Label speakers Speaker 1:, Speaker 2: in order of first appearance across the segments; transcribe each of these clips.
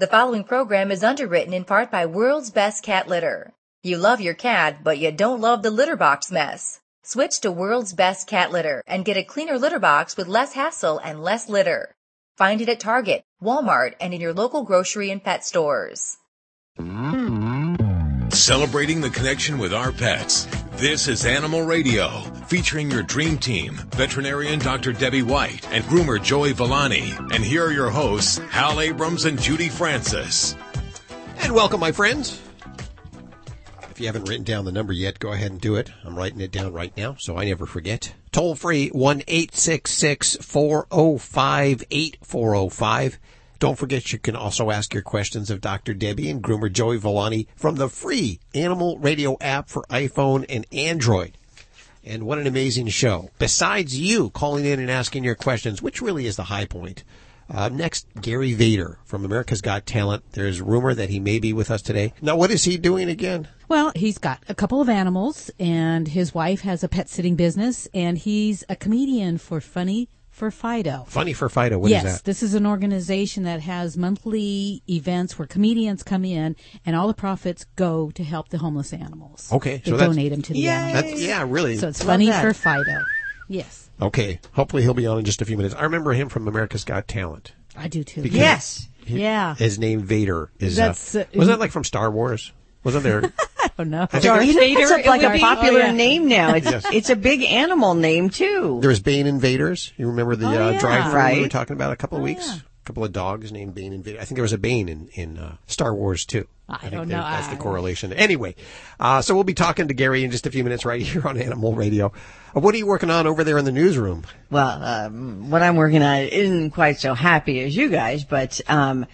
Speaker 1: The following program is underwritten in part by World's Best Cat Litter. You love your cat, but you don't love the litter box mess. Switch to World's Best Cat Litter and get a cleaner litter box with less hassle and less litter. Find it at Target, Walmart, and in your local grocery and pet stores.
Speaker 2: Celebrating the connection with our pets. This is Animal Radio, featuring your dream team, veterinarian Dr. Debbie White and groomer Joey Villani. And here are your hosts, Hal Abrams and Judy Francis.
Speaker 3: And welcome, my friends. If you haven't written down the number yet, go ahead and do it. I'm writing it down right now so I never forget. Toll free 1 405 8405. Don't forget you can also ask your questions of Dr. Debbie and groomer Joey Villani from the free Animal Radio app for iPhone and Android. And what an amazing show. Besides you calling in and asking your questions, which really is the high point. Uh, next, Gary Vader from America's Got Talent. There's rumor that he may be with us today. Now, what is he doing again?
Speaker 4: Well, he's got a couple of animals, and his wife has a pet sitting business, and he's a comedian for Funny for Fido.
Speaker 3: Funny for Fido. What
Speaker 4: yes,
Speaker 3: is that?
Speaker 4: this is an organization that has monthly events where comedians come in, and all the profits go to help the homeless animals.
Speaker 3: Okay,
Speaker 4: they
Speaker 3: so that's-
Speaker 4: donate them to the
Speaker 5: Yay.
Speaker 4: animals.
Speaker 3: That's, yeah, really.
Speaker 4: So it's
Speaker 5: Love
Speaker 4: Funny
Speaker 5: that.
Speaker 4: for Fido. Yes,
Speaker 3: Okay. Hopefully he'll be on in just a few minutes. I remember him from America's Got Talent.
Speaker 4: I do too.
Speaker 3: Because-
Speaker 5: Yes.
Speaker 3: He-
Speaker 4: Yeah.
Speaker 3: His name Vader is.
Speaker 4: That's,
Speaker 3: uh,
Speaker 4: uh,
Speaker 3: wasn't that like from Star Wars? Wasn't there?
Speaker 4: Oh no.
Speaker 3: think
Speaker 5: Darth
Speaker 3: it-
Speaker 5: Vader.
Speaker 6: Vader,
Speaker 5: That's
Speaker 6: it
Speaker 5: like a popular
Speaker 4: Oh, yeah.
Speaker 5: name now. It's,
Speaker 3: Yes.
Speaker 5: it's a big animal name too.
Speaker 3: there was Bane Invaders. You remember the
Speaker 4: Oh,
Speaker 3: uh,
Speaker 4: yeah.
Speaker 3: drive-through we were talking about a couple of
Speaker 4: Oh,
Speaker 3: weeks?
Speaker 4: yeah.
Speaker 3: A couple of dogs named Bane Invader. I think there was a Bane in in uh, Star Wars too.
Speaker 4: I
Speaker 3: think
Speaker 4: don't
Speaker 3: that-
Speaker 4: know.
Speaker 3: That's the correlation. Anyway, uh, so we'll be talking to Gary in just a few minutes right here on Animal Radio. Uh, what are you working on over there in the newsroom?
Speaker 5: Well, um, what I'm working on isn't quite so happy as you guys, but um,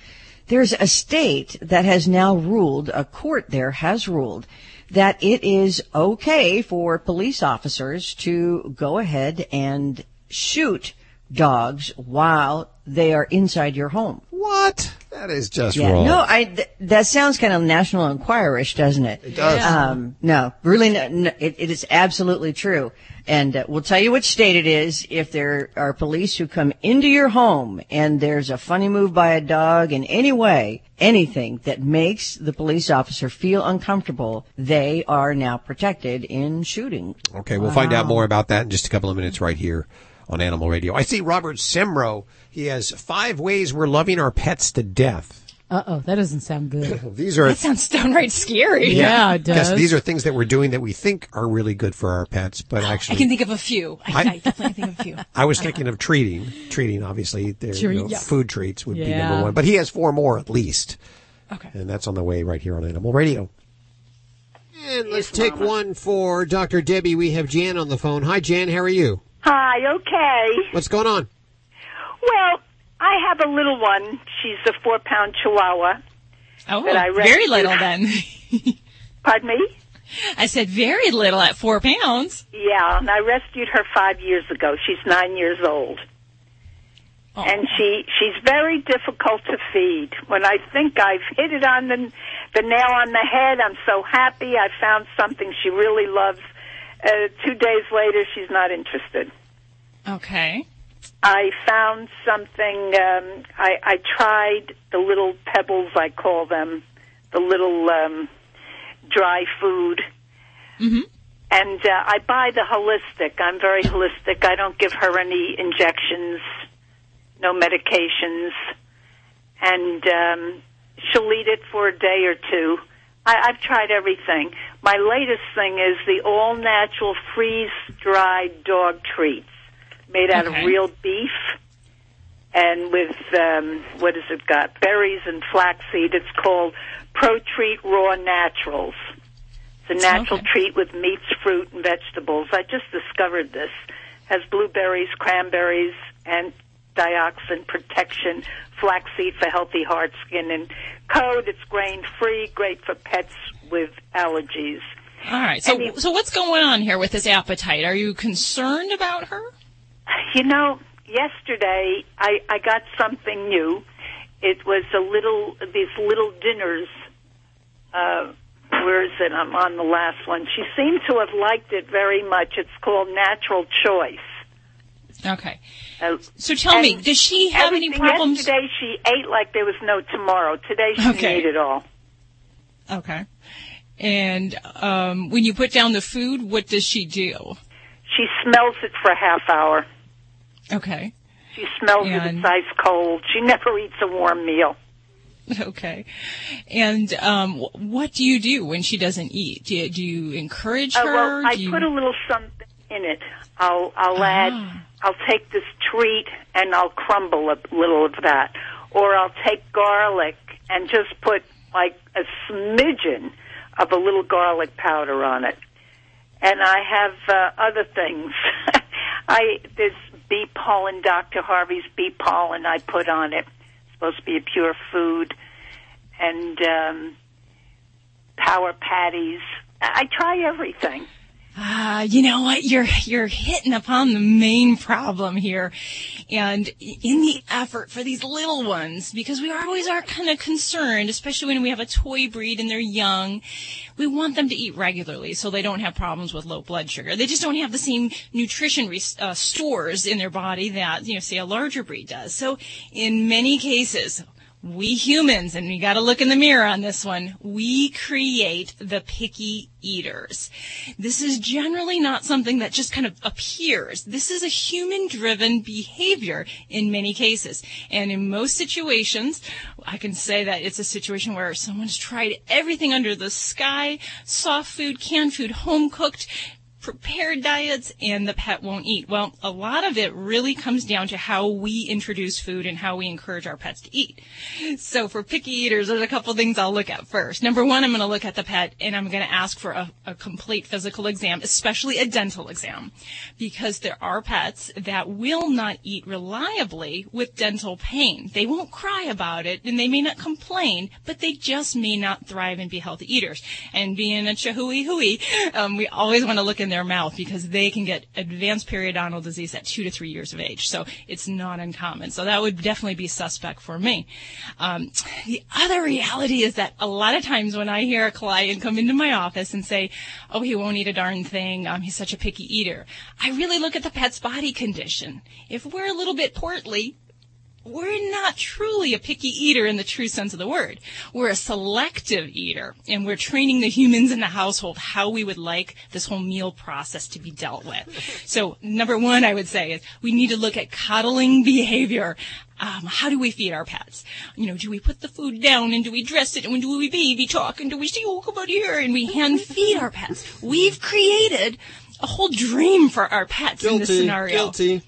Speaker 5: there's a state that has now ruled, a court there has ruled, that it is okay for police officers to go ahead and shoot dogs while they are inside your home.
Speaker 3: What? That is just
Speaker 5: Yeah,
Speaker 3: wrong.
Speaker 5: no, I th- that sounds kind of National Enquirish, doesn't it? It
Speaker 3: does.
Speaker 5: Um, no, really, n n- it, it is absolutely true. And uh, we'll tell you which state it is if there are police who come into your home and there's a funny move by a dog in any way, anything that makes the police officer feel uncomfortable, they are now protected in shooting.
Speaker 3: Okay, we'll find out more about that in just a couple of minutes right here on Animal Radio. I see Robert Semro. He has five ways we're loving our pets to death.
Speaker 4: Uh oh, that doesn't sound good.
Speaker 3: These are
Speaker 6: That sounds downright scary.
Speaker 4: yeah, it
Speaker 3: Yes,
Speaker 4: does.
Speaker 3: these are things that we're doing that we think are really good for our pets, but actually, I
Speaker 6: can think of a few. I,
Speaker 3: I-
Speaker 6: I definitely think of a few.
Speaker 3: I was thinking of treating, treating. Obviously, their you know,
Speaker 4: yeah.
Speaker 3: food treats would be number one, but he has four more at least,
Speaker 6: Okay.
Speaker 3: and that's on the way right here on Animal Radio. And let's take one for Dr. Debbie. We have Jan on the phone. Hi, Jan. How are you?
Speaker 7: Hi, okay.
Speaker 3: What's going on?
Speaker 7: Well, I have a little one. She's a four pound chihuahua.
Speaker 6: Oh, very little then.
Speaker 7: Pardon me?
Speaker 6: I said very little at four pounds.
Speaker 7: Yeah, and I rescued her five years ago. She's nine years old.
Speaker 6: Oh.
Speaker 7: And she she's very difficult to feed. When I think I've hit it on the the nail on the head, I'm so happy. I found something she really loves. Uh, two days later, she's not interested.
Speaker 6: Okay.
Speaker 7: I found something. Um, I, I tried the little pebbles, I call them, the little um, dry food.
Speaker 6: Mhm.
Speaker 7: And uh, I buy the holistic. I'm very holistic. I don't give her any injections, no medications, and um, she'll eat it for a day or two. I, I've tried everything. My latest thing is the all natural freeze dried dog treats made out
Speaker 6: Okay.
Speaker 7: of real beef and with um, what has it got? Berries and flaxseed. It's called Pro Treat Raw Naturals. It's a natural
Speaker 6: Okay.
Speaker 7: treat with meats, fruit, and vegetables. I just discovered this. Has blueberries, cranberries, antioxidant protection, flaxseed for healthy heart, skin, and code. It's grain free, great for pets with allergies.
Speaker 6: All right. So,
Speaker 7: Any-
Speaker 6: so what's going on here with this appetite? Are you concerned about her?
Speaker 7: You know, yesterday I, I got something new. It was a little these little dinners. Uh, where is it? I'm on the last one. She seemed to have liked it very much. It's called Natural Choice.
Speaker 6: Okay.
Speaker 7: Uh,
Speaker 6: So tell me, does she have any problems?
Speaker 7: Yesterday she ate like there was no tomorrow. Today she
Speaker 6: Okay.
Speaker 7: ate it all.
Speaker 6: Okay. And um, when you put down the food, what does she do?
Speaker 7: She smells it for a half hour.
Speaker 6: Okay.
Speaker 7: She smells it. It's ice cold. She never eats a warm meal.
Speaker 6: Okay. And um, what do you do when she doesn't eat? Do you, do you encourage
Speaker 7: Uh,
Speaker 6: her?
Speaker 7: well, I
Speaker 6: you...
Speaker 7: put a little something in it. I'll I'll add.
Speaker 6: Ah.
Speaker 7: I'll take this treat and I'll crumble a little of that, or I'll take garlic and just put like a smidgen of a little garlic powder on it. And I have uh, other things. I there's bee pollen, Dr. Harvey's bee pollen. I put on it. It's supposed to be a pure food, and um, power patties. I I try everything.
Speaker 6: Ah, you know what? You're you're hitting upon the main problem here, and in the effort for these little ones, because we always are kind of concerned, especially when we have a toy breed and they're young, we want them to eat regularly so they don't have problems with low blood sugar. They just don't have the same nutrition uh, stores in their body that you know, say a larger breed does. So, in many cases, we humans, and we got to look in the mirror on this one, we create the picky eaters. This is generally not something that just kind of appears. This is a human driven behavior in many cases. And in most situations, I can say that it's a situation where someone's tried everything under the sky, soft food, canned food, home cooked, prepared diets and the pet won't eat. Well, a lot of it really comes down to how we introduce food and how we encourage our pets to eat. So for picky eaters, there's a couple things I'll look at first. Number one, I'm going to look at the pet and I'm going to ask for a, a complete physical exam, especially a dental exam, because there are pets that will not eat reliably with dental pain. They won't cry about it and they may not complain, but they just may not thrive and be healthy eaters. And being a chahui hui, um, we always want to look in their mouth because they can get advanced periodontal disease at two to three years of age. So it's not uncommon. So that would definitely be suspect for me. Um, the other reality is that a lot of times when I hear a client come into my office and say, "Oh, he won't eat a darn thing. Um, he's such a picky eater," I really look at the pet's body condition. If we're a little bit portly, we're not truly a picky eater in the true sense of the word. We're a selective eater, and we're training the humans in the household how we would like this whole meal process to be dealt with. So, number one, I would say is we need to look at coddling behavior. Um, how do we feed our pets? You know, do we put the food down and do we dress it and do we baby talk and do we say, oh, come on here and we hand feed our pets? We've created a whole dream for our pets in this scenario.
Speaker 8: Guilty.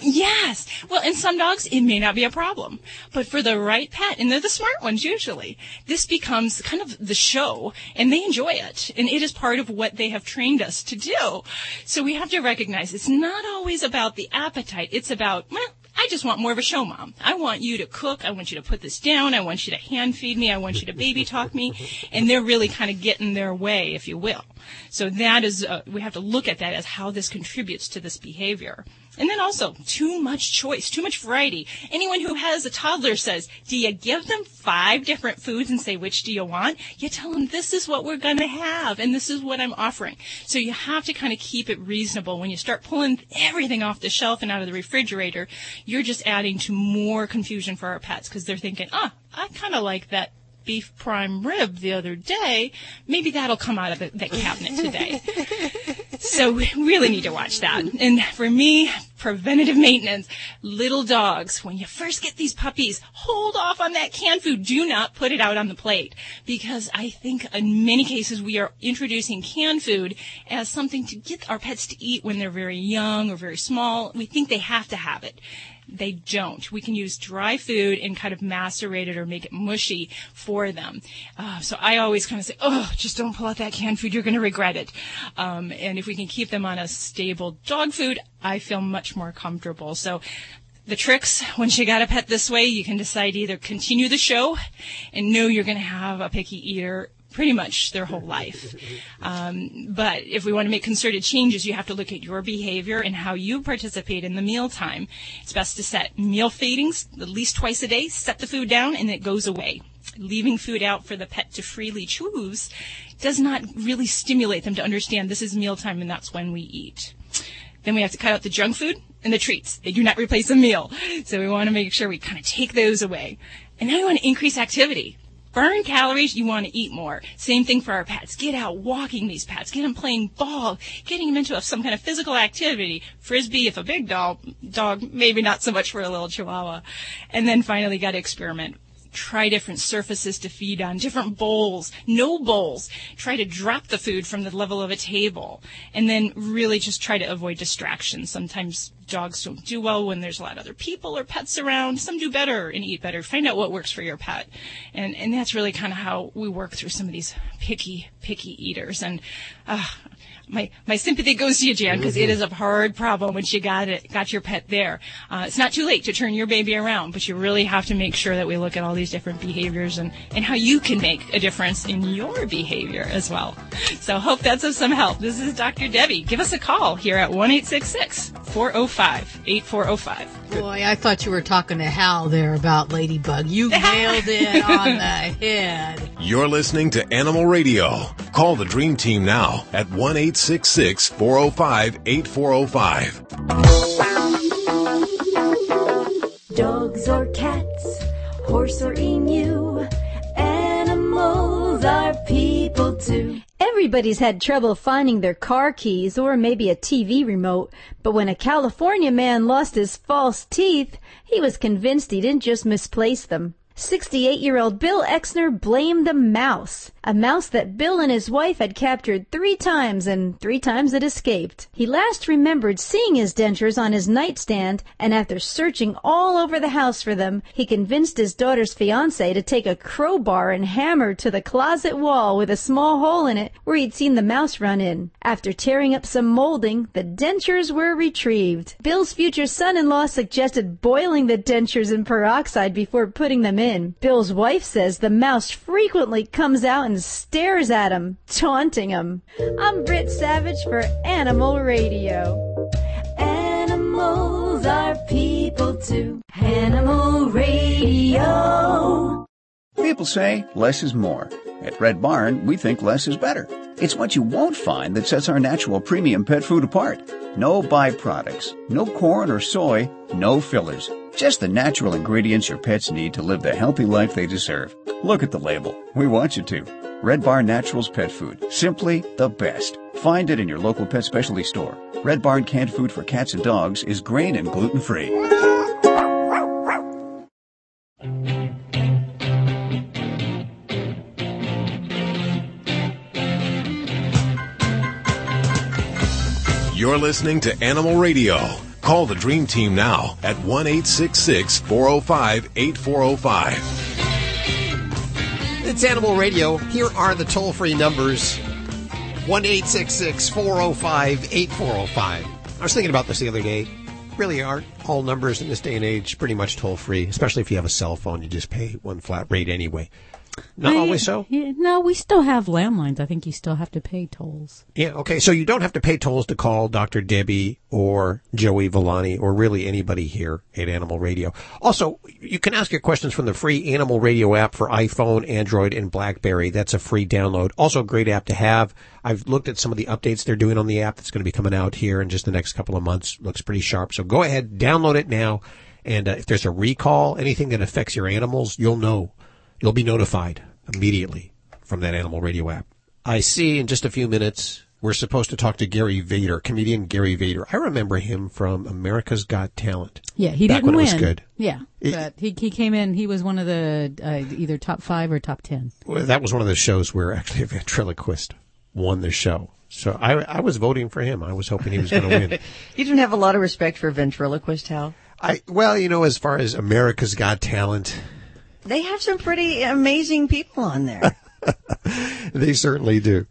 Speaker 6: Yes. Well, in some dogs, it may not be a problem. But for the right pet, and they're the smart ones usually, this becomes kind of the show, and they enjoy it. And it is part of what they have trained us to do. So we have to recognize it's not always about the appetite. It's about, well, I just want more of a show mom. I want you to cook. I want you to put this down. I want you to hand feed me. I want you to baby talk me. And they're really kind of getting their way, if you will. So that is, uh, we have to look at that as how this contributes to this behavior. And then also, too much choice, too much variety. Anyone who has a toddler says, do you give them five different foods and say, which do you want? You tell them, this is what we're going to have, and this is what I'm offering. So you have to kind of keep it reasonable. When you start pulling everything off the shelf and out of the refrigerator, you're just adding to more confusion for our pets because they're thinking, ah, I kind of like that beef prime rib the other day. Maybe that'll come out of the, the cabinet today. so we really need to watch that. And for me, preventative maintenance, little dogs, when you first get these puppies, hold off on that canned food. Do not put it out on the plate because I think in many cases we are introducing canned food as something to get our pets to eat when they're very young or very small. We think they have to have it they don't. We can use dry food and kind of macerate it or make it mushy for them. Uh, so I always kind of say, oh, just don't pull out that canned food. You're going to regret it. Um, and if we can keep them on a stable dog food, I feel much more comfortable. So the tricks, once you got a pet this way, you can decide either continue the show and know you're going to have a picky eater pretty much their whole life. Um, but if we want to make concerted changes, you have to look at your behavior and how you participate in the mealtime. It's best to set meal feedings at least twice a day, set the food down, and it goes away. Leaving food out for the pet to freely choose does not really stimulate them to understand this is mealtime and that's when we eat. Then we have to cut out the junk food. and the treats. They do not replace a meal. So we want to make sure we kind of take those away. And now we want to increase activity. Burn calories, you want to eat more. Same thing for our pets. Get out walking these pets. Get them playing ball. Getting them into some kind of physical activity. Frisbee if a big dog, dog, maybe not so much for a little chihuahua. And then finally got to experiment try different surfaces to feed on, different bowls, no bowls. Try to drop the food from the level of a table. And then really just try to avoid distractions. Sometimes dogs don't do well when there's a lot of other people or pets around. Some do better and eat better. Find out what works for your pet. And, and that's really kind of how we work through some of these picky, picky eaters. And, uh, my my sympathy goes to you, Jan, because mm-hmm. is a hard problem once you got it, got your pet there. Uh, it's not too late to turn your baby around, but you really have to make sure that we look at all these different behaviors and and how you can make a difference in your behavior as well. So hope that's of some help. This is Dr. Debbie. Give us a call here at one eight six six 405 8405.
Speaker 4: Boy, I thought you were talking to Hal there about Ladybug. You nailed it on the head.
Speaker 2: You're listening to Animal Radio. Call the Dream Team now at 1 866 405 8405.
Speaker 8: Dogs or cats, horse or emu, animals are people too. Everybody's had trouble finding their car keys or maybe a TV remote, but when a California man lost his false teeth, he was convinced he didn't just misplace them. 68 year old Bill Exner blamed the mouse a mouse that Bill and his wife had captured three times and three times it escaped. He last remembered seeing his dentures on his nightstand and after searching all over the house for them, he convinced his daughter's fiance to take a crowbar and hammer to the closet wall with a small hole in it where he'd seen the mouse run in. After tearing up some molding, the dentures were retrieved. Bill's future son-in-law suggested boiling the dentures in peroxide before putting them in. Bill's wife says the mouse frequently comes out and stares at him, taunting him. I'm Britt Savage for Animal Radio. Animals are people too. Animal Radio.
Speaker 9: People say less is more. At Red Barn, we think less is better. It's what you won't find that sets our natural premium pet food apart. No byproducts, no corn or soy, no fillers. Just the natural ingredients your pets need to live the healthy life they deserve. Look at the label. We want you to. Red Barn Naturals Pet Food. Simply the best. Find it in your local pet specialty store. Red Barn canned food for cats and dogs is grain and gluten free.
Speaker 2: You're listening to Animal Radio. Call the Dream Team now at 1 405 8405.
Speaker 3: It's Animal Radio. Here are the toll free numbers 1 405 8405. I was thinking about this the other day. Really aren't all numbers in this day and age pretty much toll free, especially if you have a cell phone. You just pay one flat rate anyway. Not always so.
Speaker 4: no, we still have landlines. I think you still have to pay tolls.
Speaker 3: Yeah. Okay. So you don't have to pay tolls to call Dr. Debbie or Joey Villani or really anybody here at Animal Radio. Also, you can ask your questions from the free Animal Radio app for iPhone, Android, and BlackBerry. That's a free download. Also, a great app to have. I've looked at some of the updates they're doing on the app that's going to be coming out here in just the next couple of months. Looks pretty sharp. So go ahead, download it now. And uh, if there's a recall, anything that affects your animals, you'll know You'll be notified immediately from that Animal Radio app. I see in just a few minutes we're supposed to talk to Gary Vader, comedian Gary Vader. I remember him from America's Got Talent.
Speaker 4: Yeah, he
Speaker 3: back
Speaker 4: didn't
Speaker 3: when
Speaker 4: win.
Speaker 3: It was good.
Speaker 4: Yeah, it, but he he came in. He was one of the uh, either top five or top ten.
Speaker 3: Well, that was one of the shows where actually a ventriloquist won the show. So I I was voting for him. I was hoping he was going to win.
Speaker 5: you didn't have a lot of respect for ventriloquist Hal.
Speaker 3: I well, you know, as far as America's Got Talent,
Speaker 5: they have some pretty amazing people on there.
Speaker 3: they certainly do.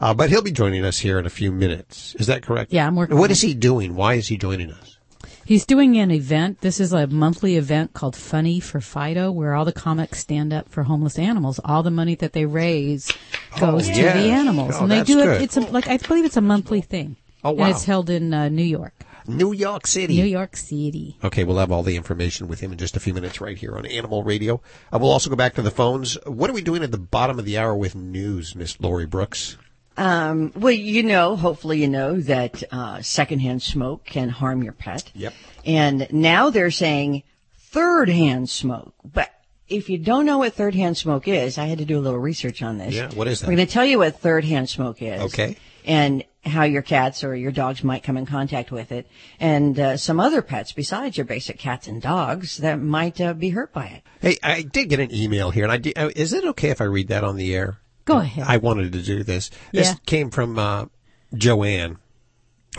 Speaker 3: Uh, but he'll be joining us here in a few minutes. Is that correct?
Speaker 4: Yeah, I'm working.
Speaker 3: What is he doing? Why is he joining us?
Speaker 4: He's doing an event. This is a monthly event called Funny for Fido, where all the comics stand up for homeless animals. All the money that they raise goes
Speaker 3: oh,
Speaker 4: to
Speaker 3: yes.
Speaker 4: the animals,
Speaker 3: oh,
Speaker 4: and they do
Speaker 3: good.
Speaker 4: it. It's a, like I believe it's a monthly thing.
Speaker 3: Oh wow!
Speaker 4: And it's held in uh, New York.
Speaker 3: New York City.
Speaker 4: New York City.
Speaker 3: Okay, we'll have all the information with him in just a few minutes right here on Animal Radio. Uh, we'll also go back to the phones. What are we doing at the bottom of the hour with news, Miss Lori Brooks?
Speaker 5: Um, well, you know, hopefully you know that uh, secondhand smoke can harm your pet.
Speaker 3: Yep.
Speaker 5: And now they're saying third-hand smoke. But if you don't know what third-hand smoke is, I had to do a little research on this.
Speaker 3: Yeah, what is that?
Speaker 5: We're going to tell you what third-hand smoke is.
Speaker 3: Okay.
Speaker 5: And how your cats or your dogs might come in contact with it, and uh, some other pets besides your basic cats and dogs that might uh, be hurt by it.
Speaker 3: Hey, I did get an email here, and I did, uh, is it okay if I read that on the air?
Speaker 4: Go ahead.
Speaker 3: I wanted to do this. This
Speaker 4: Yeah.
Speaker 3: came from uh, Joanne,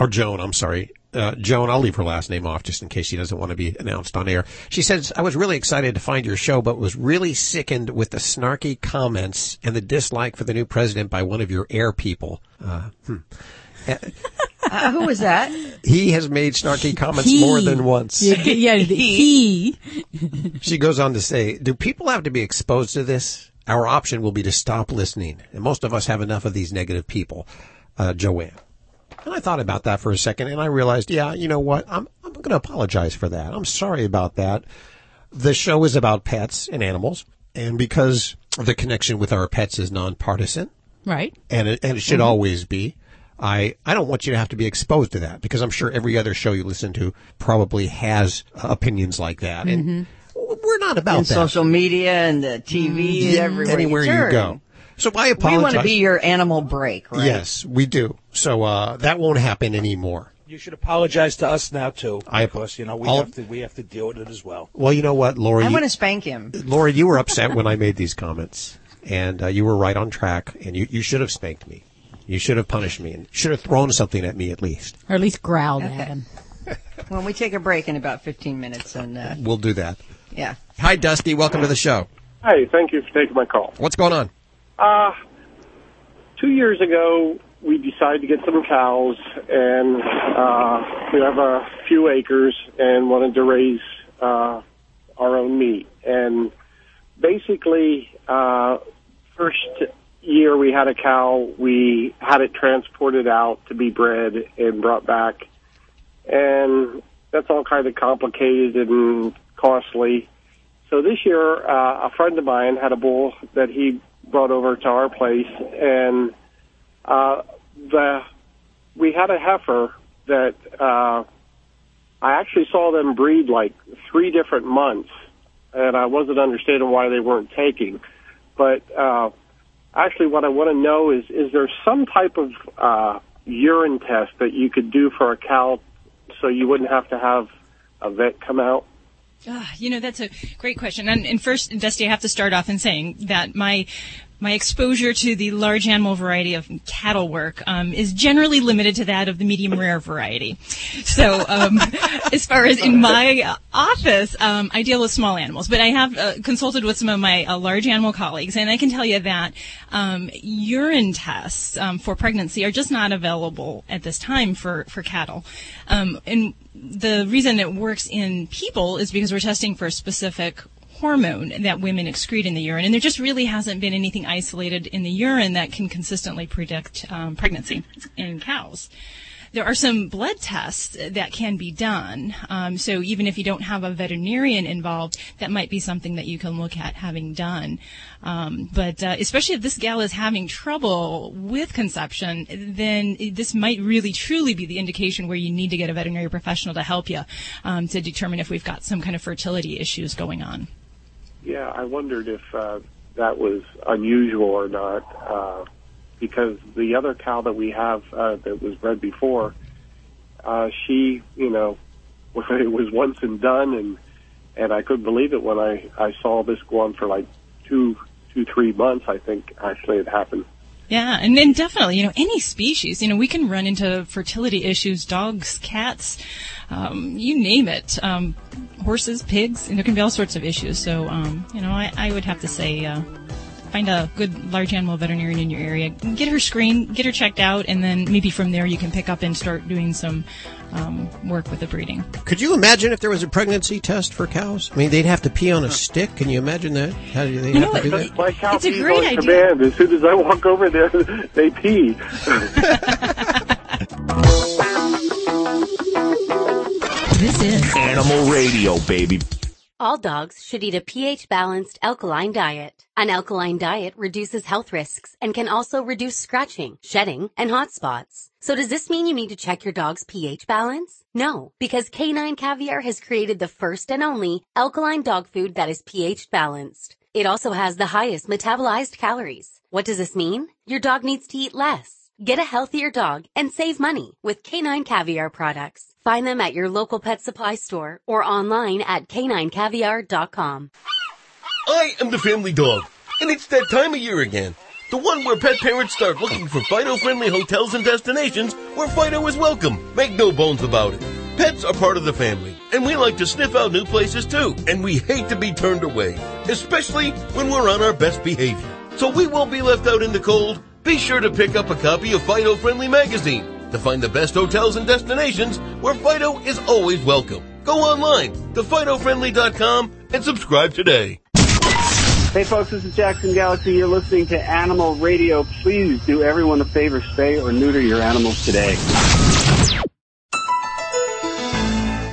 Speaker 3: or Joan. I'm sorry, uh, Joan. I'll leave her last name off just in case she doesn't want to be announced on air. She says, "I was really excited to find your show, but was really sickened with the snarky comments and the dislike for the new president by one of your air people. Uh, hmm.
Speaker 5: Uh, who was that?
Speaker 3: He has made snarky comments
Speaker 4: He.
Speaker 3: more than once."
Speaker 4: Yeah, yeah, he.
Speaker 3: She goes on to say, do people have to be exposed to this? Our option will be to stop listening. And most of us have enough of these negative people, uh, Joanne. And I thought about that for a second and I realized, yeah, you know what? I'm, I'm going to apologize for that. I'm sorry about that. The show is about pets and animals. And because the connection with our pets is nonpartisan,
Speaker 4: Right.
Speaker 3: and it, and it should mm-hmm. always be. I, I don't want you to have to be exposed to that because I'm sure every other show you listen to probably has uh, opinions like that. And mm-hmm. we're not about
Speaker 5: In
Speaker 3: that.
Speaker 5: social media and the TV, mm-hmm. everywhere
Speaker 3: Anywhere
Speaker 5: you,
Speaker 3: you, go. So I apologize.
Speaker 5: We
Speaker 3: apologize.
Speaker 5: want to be your animal break, right?
Speaker 3: Yes, we do. So, uh, that won't happen anymore.
Speaker 10: You should apologize to us now too,
Speaker 3: I-
Speaker 10: because you know we
Speaker 3: I'll-
Speaker 10: have to we have to deal with it as well.
Speaker 3: Well, you know what, Lori?
Speaker 5: I
Speaker 3: you-
Speaker 5: want to spank him.
Speaker 3: Lori, you were upset when I made these comments, and uh, you were right on track, and you, you should have spanked me. You should have punished me, and should have thrown something at me at least.
Speaker 4: Or at least growled
Speaker 5: Okay.
Speaker 4: at him.
Speaker 5: When we take a break in about 15 minutes, and uh,
Speaker 3: We'll do that.
Speaker 5: yeah.
Speaker 3: Hi, Dusty. Welcome to the show.
Speaker 11: Hi, thank you for taking my call.
Speaker 3: What's going on?
Speaker 11: Uh, two years ago, we decided to get some cows, and uh, we have a few acres and wanted to raise uh, our own meat. And basically, uh, first year we had a cow, we had it transported out to be bred and brought back. And that's all kind of complicated and costly. So this year, uh, a friend of mine had a bull that he brought over to our place, and uh, the we had a heifer that uh, I actually saw them breed like three different months, and I wasn't understanding why they weren't taking. But uh, actually, what I want to know is: is there some type of uh, urine test that you could do for a cow, so you wouldn't have to have a vet come out?
Speaker 6: Ah, you know, that's a great question. And, and first, Dusty, I have to start off in saying that my my exposure to the large animal variety of cattle work um, is generally limited to that of the medium rare variety. So, um, as far as in my office, um, I deal with small animals, but I have uh, consulted with some of my uh, large animal colleagues, and I can tell you that um, urine tests um, for pregnancy are just not available at this time for for cattle. Um, and the reason it works in people is because we're testing for specific hormone that women excrete in the urine, and there just really hasn't been anything isolated in the urine that can consistently predict um, pregnancy in cows. There are some blood tests that can be done. Um, so even if you don't have a veterinarian involved, that might be something that you can look at having done. Um, but uh, especially if this gal is having trouble with conception, then this might really truly be the indication where you need to get a veterinary professional to help you um, to determine if we've got some kind of fertility issues going on.
Speaker 11: Yeah, I wondered if uh, that was unusual or not, uh, because the other cow that we have uh, that was bred before, uh, she, you know, it was once and done, and and I couldn't believe it when I I saw this go on for like two two three months. I think actually it happened.
Speaker 6: Yeah, and then definitely, you know, any species, you know, we can run into fertility issues, dogs, cats, um, you name it, um, horses, pigs, and there can be all sorts of issues. So, um, you know, I, I would have to say, uh, find a good large animal veterinarian in your area, get her screened, get her checked out, and then maybe from there you can pick up and start doing some um, work with the breeding.
Speaker 3: Could you imagine if there was a pregnancy test for cows? I mean, they'd have to pee on a stick. Can you imagine that? How do they
Speaker 6: You
Speaker 3: have
Speaker 6: know,
Speaker 3: to do that?
Speaker 11: My cow
Speaker 6: It's a great
Speaker 11: on
Speaker 6: idea.
Speaker 11: command. As soon as I walk over there, they pee.
Speaker 4: This is
Speaker 12: Animal radio, baby. All dogs should eat a pH-balanced alkaline diet. An alkaline diet reduces health risks and can also reduce scratching, shedding, and hot spots. So does this mean you need to check your dog's pH balance? No, because Canine Caviar has created the first and only alkaline dog food that is pH balanced. It also has the highest metabolized calories. What does this mean? Your dog needs to eat less. Get a healthier dog and save money with Canine Caviar products. Find them at your local pet supply store or online at caninecaviar.com.
Speaker 13: I am the family dog, and it's that time of year again. The one where pet parents start looking for Fido-friendly hotels and destinations where Fido is welcome. Make no bones about it. Pets are part of the family, and we like to sniff out new places too, and we hate to be turned away, especially when we're on our best behavior. So we won't be left out in the cold. Be sure to pick up a copy of Fido Friendly Magazine to find the best hotels and destinations where Fido is always welcome. Go online to FidoFriendly.com and subscribe today.
Speaker 14: Hey folks, this is Jackson Galaxy. You're listening to Animal Radio. Please do everyone a favor, spay or neuter your animals today.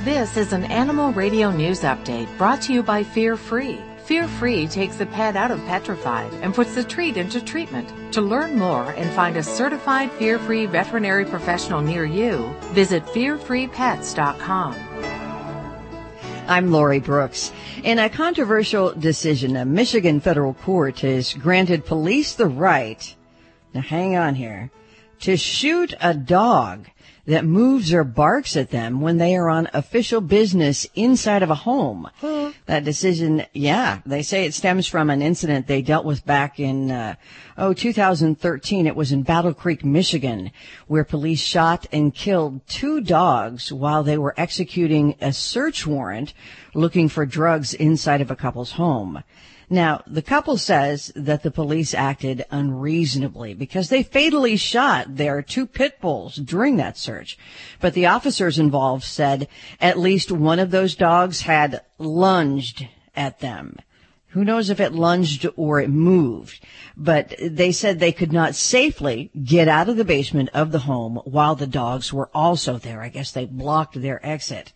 Speaker 15: This is an Animal Radio News Update brought to you by Fear Free. Fear Free takes the pet out of petrified and puts the treat into treatment. To learn more and find a certified Fear Free veterinary professional near you, visit fearfreepets.com.
Speaker 5: I'm Lori Brooks. In a controversial decision, a Michigan federal court has granted police the right, now hang on here, to shoot a dog that moves or barks at them when they are on official business inside of a home. That decision, yeah, they say it stems from an incident they dealt with back in, uh, oh, 2013. It was in Battle Creek, Michigan, where police shot and killed two dogs while they were executing a search warrant looking for drugs inside of a couple's home. Now, the couple says that the police acted unreasonably because they fatally shot their two pit bulls during that search. But the officers involved said at least one of those dogs had lunged at them. Who knows if it lunged or it moved, but they said they could not safely get out of the basement of the home while the dogs were also there. I guess they blocked their exit.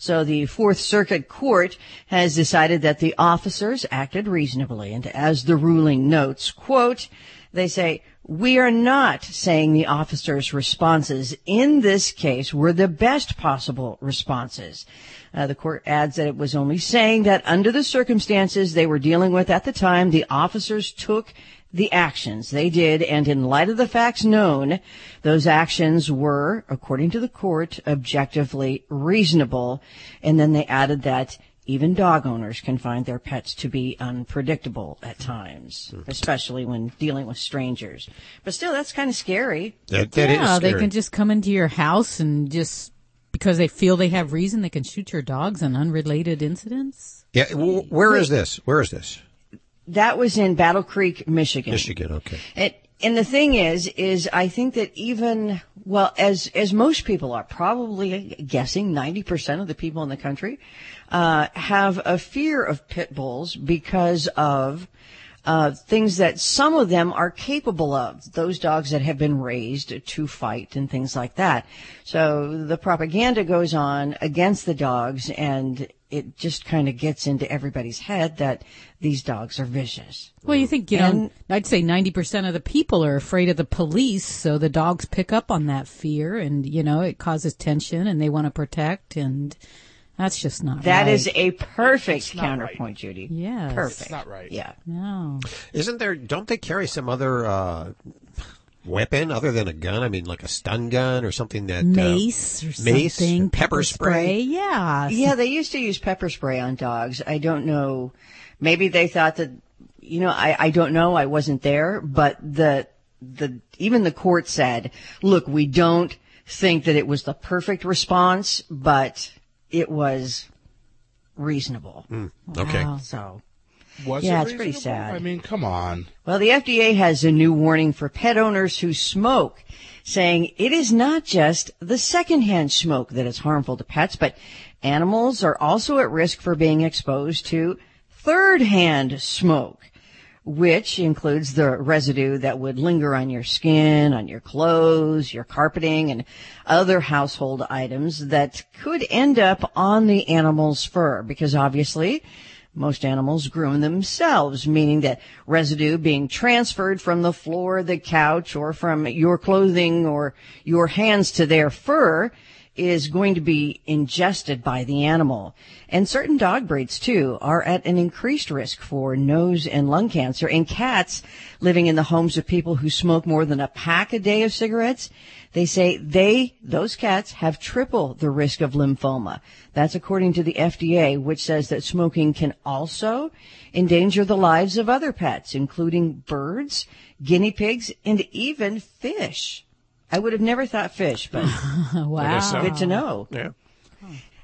Speaker 5: So the Fourth Circuit Court has decided that the officers acted reasonably. And as the ruling notes, quote, they say, we are not saying the officers' responses in this case were the best possible responses. Uh, the court adds that it was only saying that under the circumstances they were dealing with at the time, the officers took the actions they did, and in light of the facts known, those actions were, according to the court, objectively reasonable. And then they added that even dog owners can find their pets to be unpredictable at times, hmm. especially when dealing with strangers. But still, that's kind of scary.
Speaker 3: That, that
Speaker 4: yeah,
Speaker 3: is
Speaker 4: they can just come into your house and just because they feel they have reason, they can shoot your dogs on unrelated incidents.
Speaker 3: Yeah, where is this? Where is this?
Speaker 5: That was in Battle Creek, Michigan.
Speaker 3: Michigan. Okay.
Speaker 5: And, and the thing is, is I think that even, well, as, as most people are, probably guessing 90% of the people in the country, uh, have a fear of pit bulls because of, uh, things that some of them are capable of. Those dogs that have been raised to fight and things like that. So the propaganda goes on against the dogs and it just kind of gets into everybody's head that these dogs are vicious.
Speaker 4: Well, you think, you know, I'd say 90% of the people are afraid of the police, so the dogs pick up on that fear and, you know, it causes tension and they want to protect and that's just not
Speaker 5: That
Speaker 4: right.
Speaker 5: is a perfect
Speaker 3: not
Speaker 5: counterpoint, Judy.
Speaker 4: Yeah.
Speaker 5: Perfect.
Speaker 4: It's not
Speaker 10: right.
Speaker 5: Yeah.
Speaker 4: No.
Speaker 3: Isn't there? Don't they carry some other uh, weapon other than a gun? I mean, like a stun gun or something that
Speaker 4: Mace
Speaker 3: uh,
Speaker 4: or
Speaker 3: mace,
Speaker 4: something,
Speaker 3: pepper,
Speaker 4: pepper
Speaker 3: spray.
Speaker 4: spray, yeah.
Speaker 5: Yeah, they used to use pepper spray on dogs. I don't know. Maybe they thought that, you know, I, I don't know. I wasn't there, but the, the, even the court said, look, we don't think that it was the perfect response, but it was reasonable. Hmm.
Speaker 3: okay.
Speaker 5: Wow. So.
Speaker 10: Was
Speaker 5: yeah,
Speaker 10: it
Speaker 5: it's pretty sad.
Speaker 10: I mean, come on.
Speaker 5: Well, the FDA has a new warning for pet owners who smoke, saying it is not just the secondhand smoke that is harmful to pets, but animals are also at risk for being exposed to third-hand smoke, which includes the residue that would linger on your skin, on your clothes, your carpeting, and other household items that could end up on the animal's fur because obviously most animals groom themselves, meaning that residue being transferred from the floor, the couch, or from your clothing or your hands to their fur is going to be ingested by the animal. And certain dog breeds too are at an increased risk for nose and lung cancer. And cats living in the homes of people who smoke more than a pack a day of cigarettes, they say they, those cats have triple the risk of lymphoma. That's according to the FDA, which says that smoking can also endanger the lives of other pets, including birds, guinea pigs, and even fish. I would have never thought fish, but
Speaker 4: wow.
Speaker 3: so.
Speaker 5: good to know.
Speaker 3: Yeah.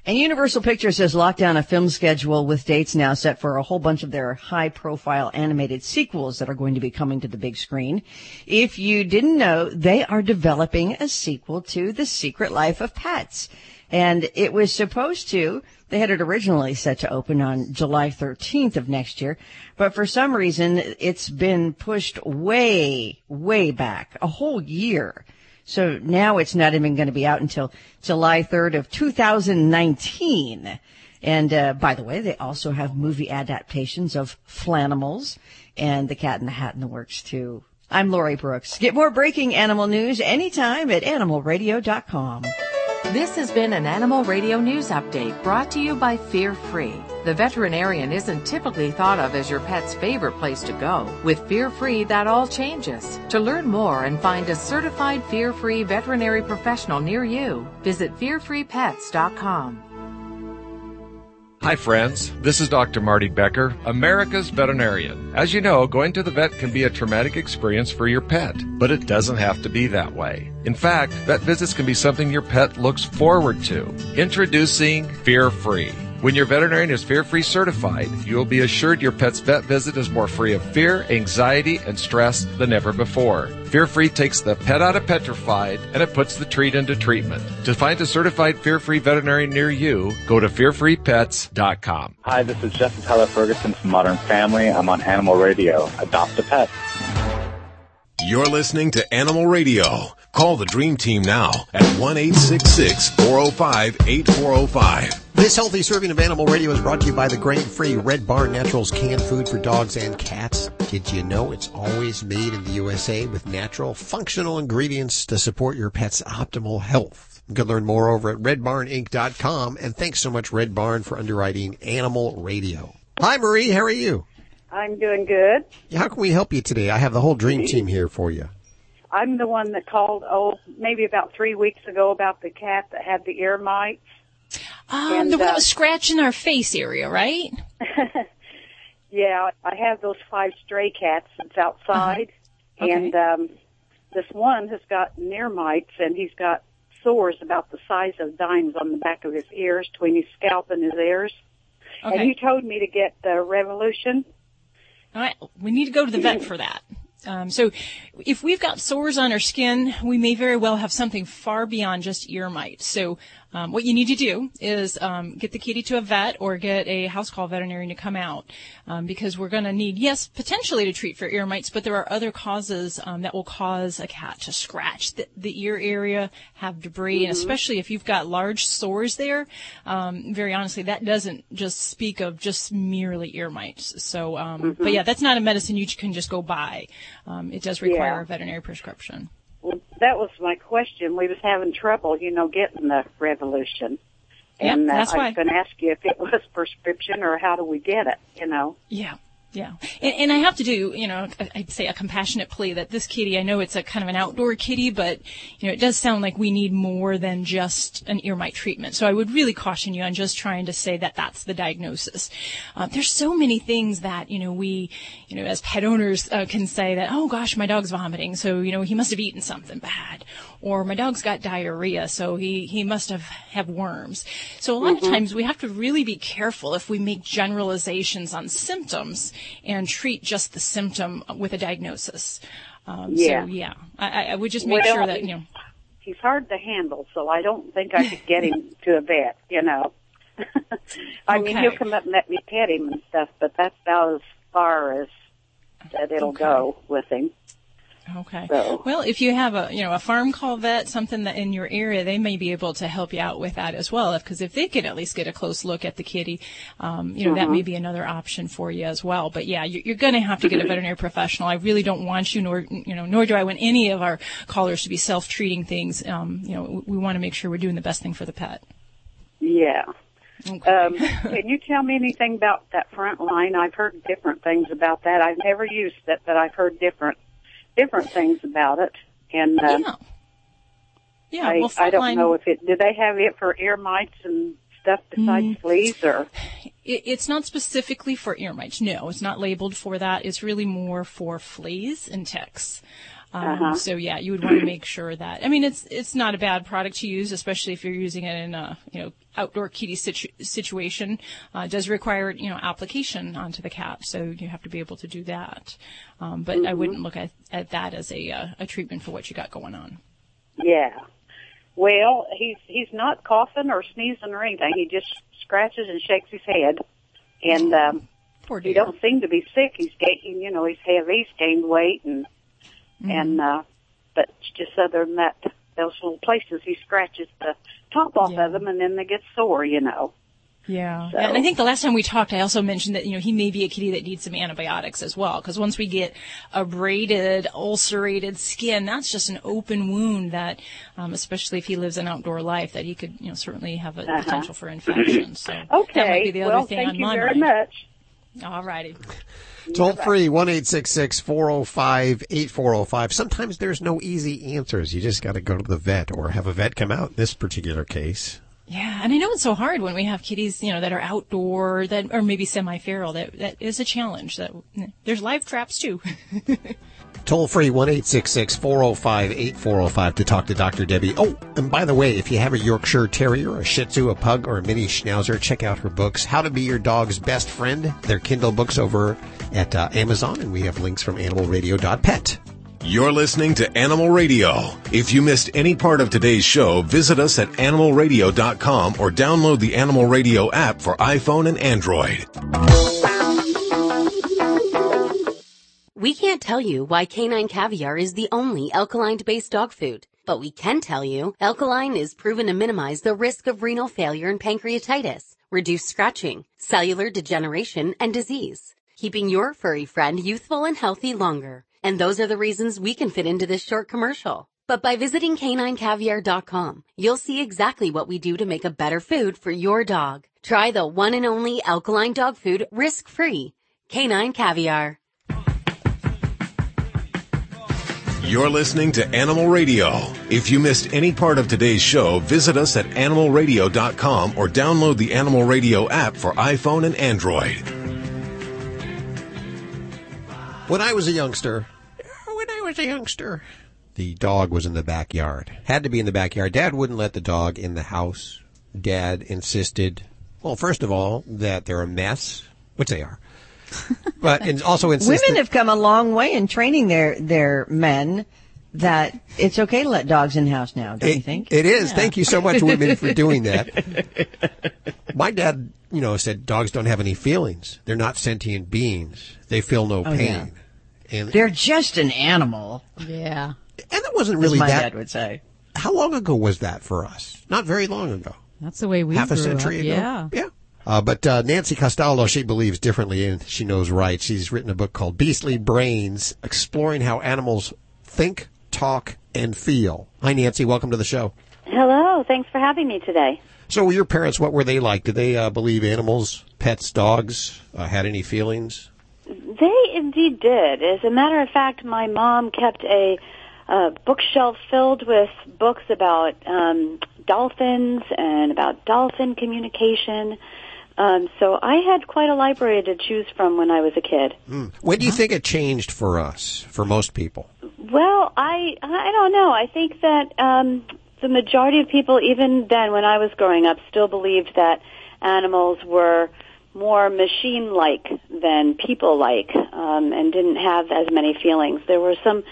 Speaker 5: And Universal Pictures has locked down a film schedule with dates now set for a whole bunch of their high profile animated sequels that are going to be coming to the big screen. If you didn't know, they are developing a sequel to The Secret Life of Pets. And it was supposed to, they had it originally set to open on July 13th of next year, but for some reason it's been pushed way, way back, a whole year. So now it's not even going to be out until July 3rd of 2019. And uh, by the way, they also have movie adaptations of Flanimals and The Cat in the Hat in the works too. I'm Lori Brooks. Get more breaking animal news anytime at animalradio.com.
Speaker 15: This has been an Animal Radio News Update brought to you by Fear Free. The veterinarian isn't typically thought of as your pet's favorite place to go. With Fear Free, that all changes. To learn more and find a certified Fear Free veterinary professional near you, visit fearfreepets.com.
Speaker 16: Hi, friends. This is Dr. Marty Becker, America's veterinarian. As you know, going to the vet can be a traumatic experience for your pet, but it doesn't have to be that way. In fact, vet visits can be something your pet looks forward to. Introducing Fear Free. When your veterinarian is fear free certified, you will be assured your pet's vet visit is more free of fear, anxiety, and stress than ever before. Fear Free takes the pet out of petrified and it puts the treat into treatment. To find a certified fear free veterinarian near you, go to fearfreepets.com.
Speaker 17: Hi, this is Jesse Tyler Ferguson from Modern Family. I'm on Animal Radio. Adopt a pet.
Speaker 2: You're listening to Animal Radio. Call the Dream Team now at 1 405 8405.
Speaker 3: This healthy serving of Animal Radio is brought to you by the grain-free Red Barn Naturals canned food for dogs and cats. Did you know it's always made in the USA with natural, functional ingredients to support your pet's optimal health? You can learn more over at redbarninc.com and thanks so much Red Barn for underwriting Animal Radio. Hi Marie, how are you?
Speaker 18: I'm doing good.
Speaker 3: How can we help you today? I have the whole dream team here for you.
Speaker 18: I'm the one that called, oh, maybe about three weeks ago about the cat that had the ear mites.
Speaker 6: Um,
Speaker 18: And,
Speaker 6: the one
Speaker 18: uh,
Speaker 6: that was scratching our face area, right?
Speaker 18: Yeah, I have those five stray cats that's outside,
Speaker 6: Uh-huh. Okay.
Speaker 18: and um, this one has got ear mites, and he's got sores about the size of dimes on the back of his ears, between his scalp and his ears.
Speaker 6: Okay.
Speaker 18: And you told me to get the Revolution.
Speaker 6: We need to go to the vet for that. Um, so, if we've got sores on our skin, we may very well have something far beyond just ear mites. So, um, what you need to do is um, get the kitty to a vet or get a house call veterinarian to come out um, because we're going to need, yes, potentially to treat for ear mites, but there are other causes um, that will cause a cat to scratch the, the ear area, have debris, and
Speaker 18: Mhm.
Speaker 6: especially if you've got large sores there. Um, very honestly, that doesn't just speak of just merely ear mites. So, um, but
Speaker 18: Mhm.
Speaker 6: yeah, that's not a medicine you can just go buy. Um, it does require
Speaker 18: Yeah.
Speaker 6: a veterinary prescription.
Speaker 18: That was my question. We was having trouble, you know, getting the Revolution.
Speaker 6: Yep,
Speaker 18: And uh, I was going to ask you if it was prescription or how do we get it, you know?
Speaker 6: Yeah. Yeah. And, and I have to do, you know, I'd say a compassionate plea that this kitty, I know it's a kind of an outdoor kitty, but, you know, it does sound like we need more than just an ear mite treatment. So I would really caution you on just trying to say that that's the diagnosis. Uh, there's so many things that, you know, we, you know, as pet owners uh, can say that, oh gosh, my dog's vomiting, so, you know, he must have eaten something bad. Or my dog's got diarrhea, so he, he must have, have worms. So a lot
Speaker 18: Mhm.
Speaker 6: of times we have to really be careful if we make generalizations on symptoms and treat just the symptom with a diagnosis. Um,
Speaker 18: Yeah.
Speaker 6: So yeah, I, I- would just make
Speaker 18: Well,
Speaker 6: sure that, you know,
Speaker 18: He's hard to handle, so I don't think I could get him to a vet, you know. I mean, he'll come up and let me pet him and stuff, but that's about as far as that it'll go with him.
Speaker 6: Okay.
Speaker 18: So-
Speaker 6: Well, if you have a you know a farm call vet, something that in your area, they may be able to help you out with that as well. Because if they could at least get a close look at the kitty, um, you know that
Speaker 18: Mhm.
Speaker 6: may be another option for you as well. But yeah, you're, you're going to have to get a veterinary professional. I really don't want you, nor you know, nor do I want any of our callers to be self-treating things. Um, you know, we, we want to make sure we're doing the best thing for the pet.
Speaker 18: Yeah. Um, can you tell me anything about that Frontline? I've heard different things about that. I've never used it, but I've heard different different things about it. And um,
Speaker 6: yeah, yeah.
Speaker 18: I,
Speaker 6: well,
Speaker 18: I don't
Speaker 6: Frontline-
Speaker 18: know if it. Do they have it for ear mites and stuff besides
Speaker 6: Mm.
Speaker 18: fleas, or
Speaker 6: It, it's not specifically for ear mites. No, it's not labeled for that. It's really more for fleas and ticks. Um,
Speaker 18: Uh-huh.
Speaker 6: So yeah, you would want to make sure that. I mean, it's it's not a bad product to use, especially if you're using it in a you know outdoor kitty situ- situation. Uh, it does require you know application onto the cat, so you have to be able to do that. Um, but I
Speaker 18: Mhm.
Speaker 6: wouldn't look at, at that as a uh, a treatment for what you got going on.
Speaker 18: yeah? Well, he's he's not coughing or sneezing or anything. He just scratches and shakes his head, and um,
Speaker 6: Poor
Speaker 18: he don't seem to be sick. He's gained, you know, he's heavy, he's gained weight, and and uh, but just other than that, those little places he scratches the top off of them, and then they get sore, you know.
Speaker 6: Yeah.
Speaker 18: So-
Speaker 6: And I think the last time we talked, I also mentioned that, you know, he may be a kitty that needs some antibiotics as well. Because once we get abraded, ulcerated skin, that's just an open wound that, um, especially if he lives an outdoor life, that he could, you know, certainly have a
Speaker 18: Uh-huh.
Speaker 6: potential for infection. So that
Speaker 18: Okay.
Speaker 6: might be the other
Speaker 18: well,
Speaker 6: thing
Speaker 18: thank you very much.
Speaker 6: All righty.
Speaker 3: Toll free, 1 405 8405. Sometimes there's no easy answers. You just got to go to the vet or have a vet come out in this particular case.
Speaker 6: Yeah, and I know it's so hard when we have kitties, you know, that are outdoor, that or maybe semi-feral. That that is a challenge. That there's live traps too.
Speaker 3: Toll free, 1 405 8405 to talk to Dr. Debbie. Oh, and by the way, if you have a Yorkshire Terrier, a Shih Tzu, a Pug, or a Mini Schnauzer, check out her books, How to Be Your Dog's Best Friend. They're Kindle books over at uh, Amazon, and we have links from animalradio.pet.
Speaker 2: You're listening to Animal Radio. If you missed any part of today's show, visit us at animalradio.com or download the Animal Radio app for iPhone and Android.
Speaker 12: We can't tell you why canine caviar is the only alkaline-based dog food, but we can tell you alkaline is proven to minimize the risk of renal failure and pancreatitis, reduce scratching, cellular degeneration, and disease, keeping your furry friend youthful and healthy longer. And those are the reasons we can fit into this short commercial. But by visiting caninecaviar.com, you'll see exactly what we do to make a better food for your dog. Try the one and only alkaline dog food risk-free. Canine Caviar.
Speaker 2: You're listening to Animal Radio. If you missed any part of today's show, visit us at animalradio.com or download the Animal Radio app for iPhone and Android.
Speaker 3: When I was a youngster, when I was a youngster, the dog was in the backyard. Had to be in the backyard. Dad wouldn't let the dog in the house. Dad insisted, well, first of all, that they're a mess, which they are. But and also insisted.
Speaker 5: Women have come a long way in training their their men that it's okay to let dogs in house now. Don't you think?
Speaker 3: It is. Thank you so much, women, for doing that. My dad, you know, said dogs don't have any feelings. They're not sentient beings. They feel no
Speaker 5: Oh,
Speaker 3: pain.
Speaker 5: yeah.
Speaker 3: And
Speaker 5: They're just an animal.
Speaker 4: Yeah.
Speaker 3: And it wasn't really
Speaker 5: my
Speaker 3: that.
Speaker 5: dad would say.
Speaker 3: How long ago was that for us? Not very long ago.
Speaker 4: That's the way we
Speaker 3: Half a century
Speaker 4: up.
Speaker 3: ago?
Speaker 4: Yeah.
Speaker 3: Yeah. Uh, but uh, Nancy Castaldo, she believes differently and she knows right. She's written a book called Beastly Brains, exploring how animals think, talk, and feel. Hi, Nancy. Welcome to the show.
Speaker 19: Hello, thanks for having me today.
Speaker 3: So, were your parents, what were they like? Did they uh, believe animals, pets, dogs, uh, had any feelings?
Speaker 19: They indeed did. As a matter of fact, my mom kept a, uh bookshelf filled with books about um, dolphins and about dolphin communication. Um, so I had quite a library to choose from when I was a kid.
Speaker 3: Mm. When do you think it changed for us, for most people?
Speaker 19: Well, I I don't know. I think that um, the majority of people, even then when I was growing up, still believed that animals were more machine-like than people-like, um, and didn't have as many feelings. There were some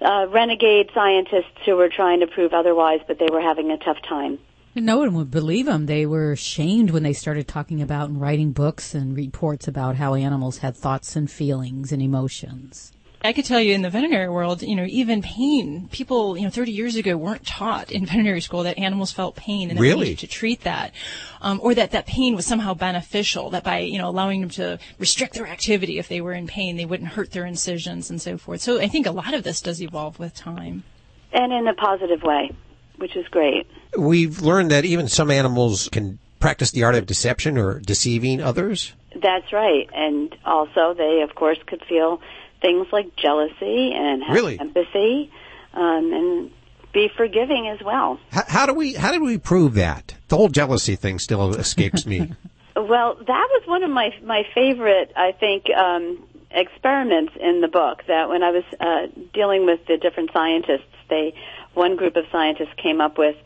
Speaker 19: uh, renegade scientists who were trying to prove otherwise, but they were having a tough time.
Speaker 4: No one would believe them. They were shamed when they started talking about and writing books and reports about how animals had thoughts and feelings and emotions.
Speaker 6: I could tell you in the veterinary world, you know, even pain, people, you know, 30 years ago weren't taught in veterinary school that animals felt pain and that
Speaker 3: Really?
Speaker 6: needed to treat that. Um, or that that pain was somehow beneficial, that by, you know, allowing them to restrict their activity if they were in pain, they wouldn't hurt their incisions and so forth. So I think a lot of this does evolve with time.
Speaker 19: And in a positive way, which is great.
Speaker 3: We've learned that even some animals can practice the art of deception or deceiving others.
Speaker 19: That's right. And also, they, of course, could feel things like jealousy and have
Speaker 3: Really?
Speaker 19: empathy um, and be forgiving as well.
Speaker 3: How, how do we how do we prove that? The whole jealousy thing still escapes me.
Speaker 19: Well, that was one of my my favorite, I think, um, experiments in the book. That when I was uh, dealing with the different scientists, they one group of scientists came up with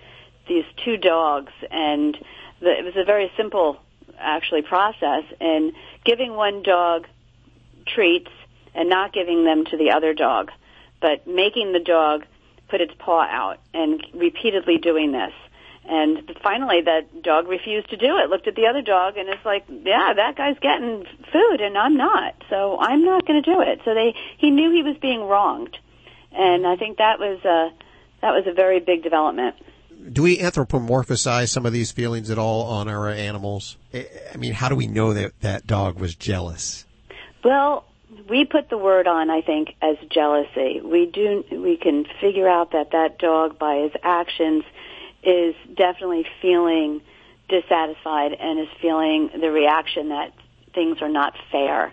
Speaker 19: these two dogs, and the, it was a very simple, actually, process. in giving one dog treats and not giving them to the other dog, but making the dog put its paw out and repeatedly doing this. And finally, that dog refused to do it. Looked at the other dog, and it's like, yeah, that guy's getting food, and I'm not. So I'm not going to do it. So they, he knew he was being wronged, and I think that was a that was a very big development.
Speaker 3: Do we anthropomorphize some of these feelings at all on our animals? I mean, how do we know that that dog was jealous?
Speaker 19: Well, we put the word on, I think, as jealousy. We do, we can figure out that that dog, by his actions, is definitely feeling dissatisfied and is feeling the reaction that things are not fair.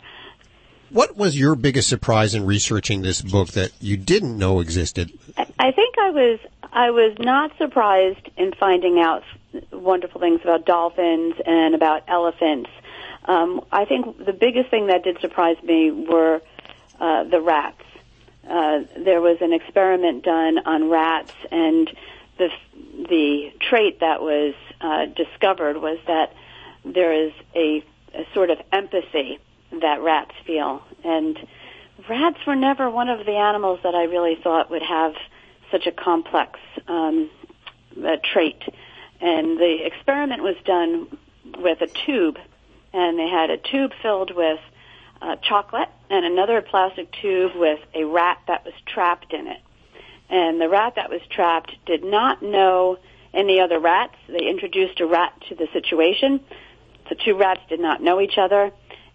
Speaker 3: What was your biggest surprise in researching this book that you didn't know existed?
Speaker 19: I think I was I was not surprised in finding out wonderful things about dolphins and about elephants. Um, I think the biggest thing that did surprise me were uh, the rats. Uh, there was an experiment done on rats, and the the trait that was uh, discovered was that there is a, a sort of empathy that rats feel, and rats were never one of the animals that I really thought would have such a complex um, uh, trait. And the experiment was done with a tube, and they had a tube filled with uh, chocolate and another plastic tube with a rat that was trapped in it. And the rat that was trapped did not know any other rats. They introduced a rat to the situation. The two rats did not know each other.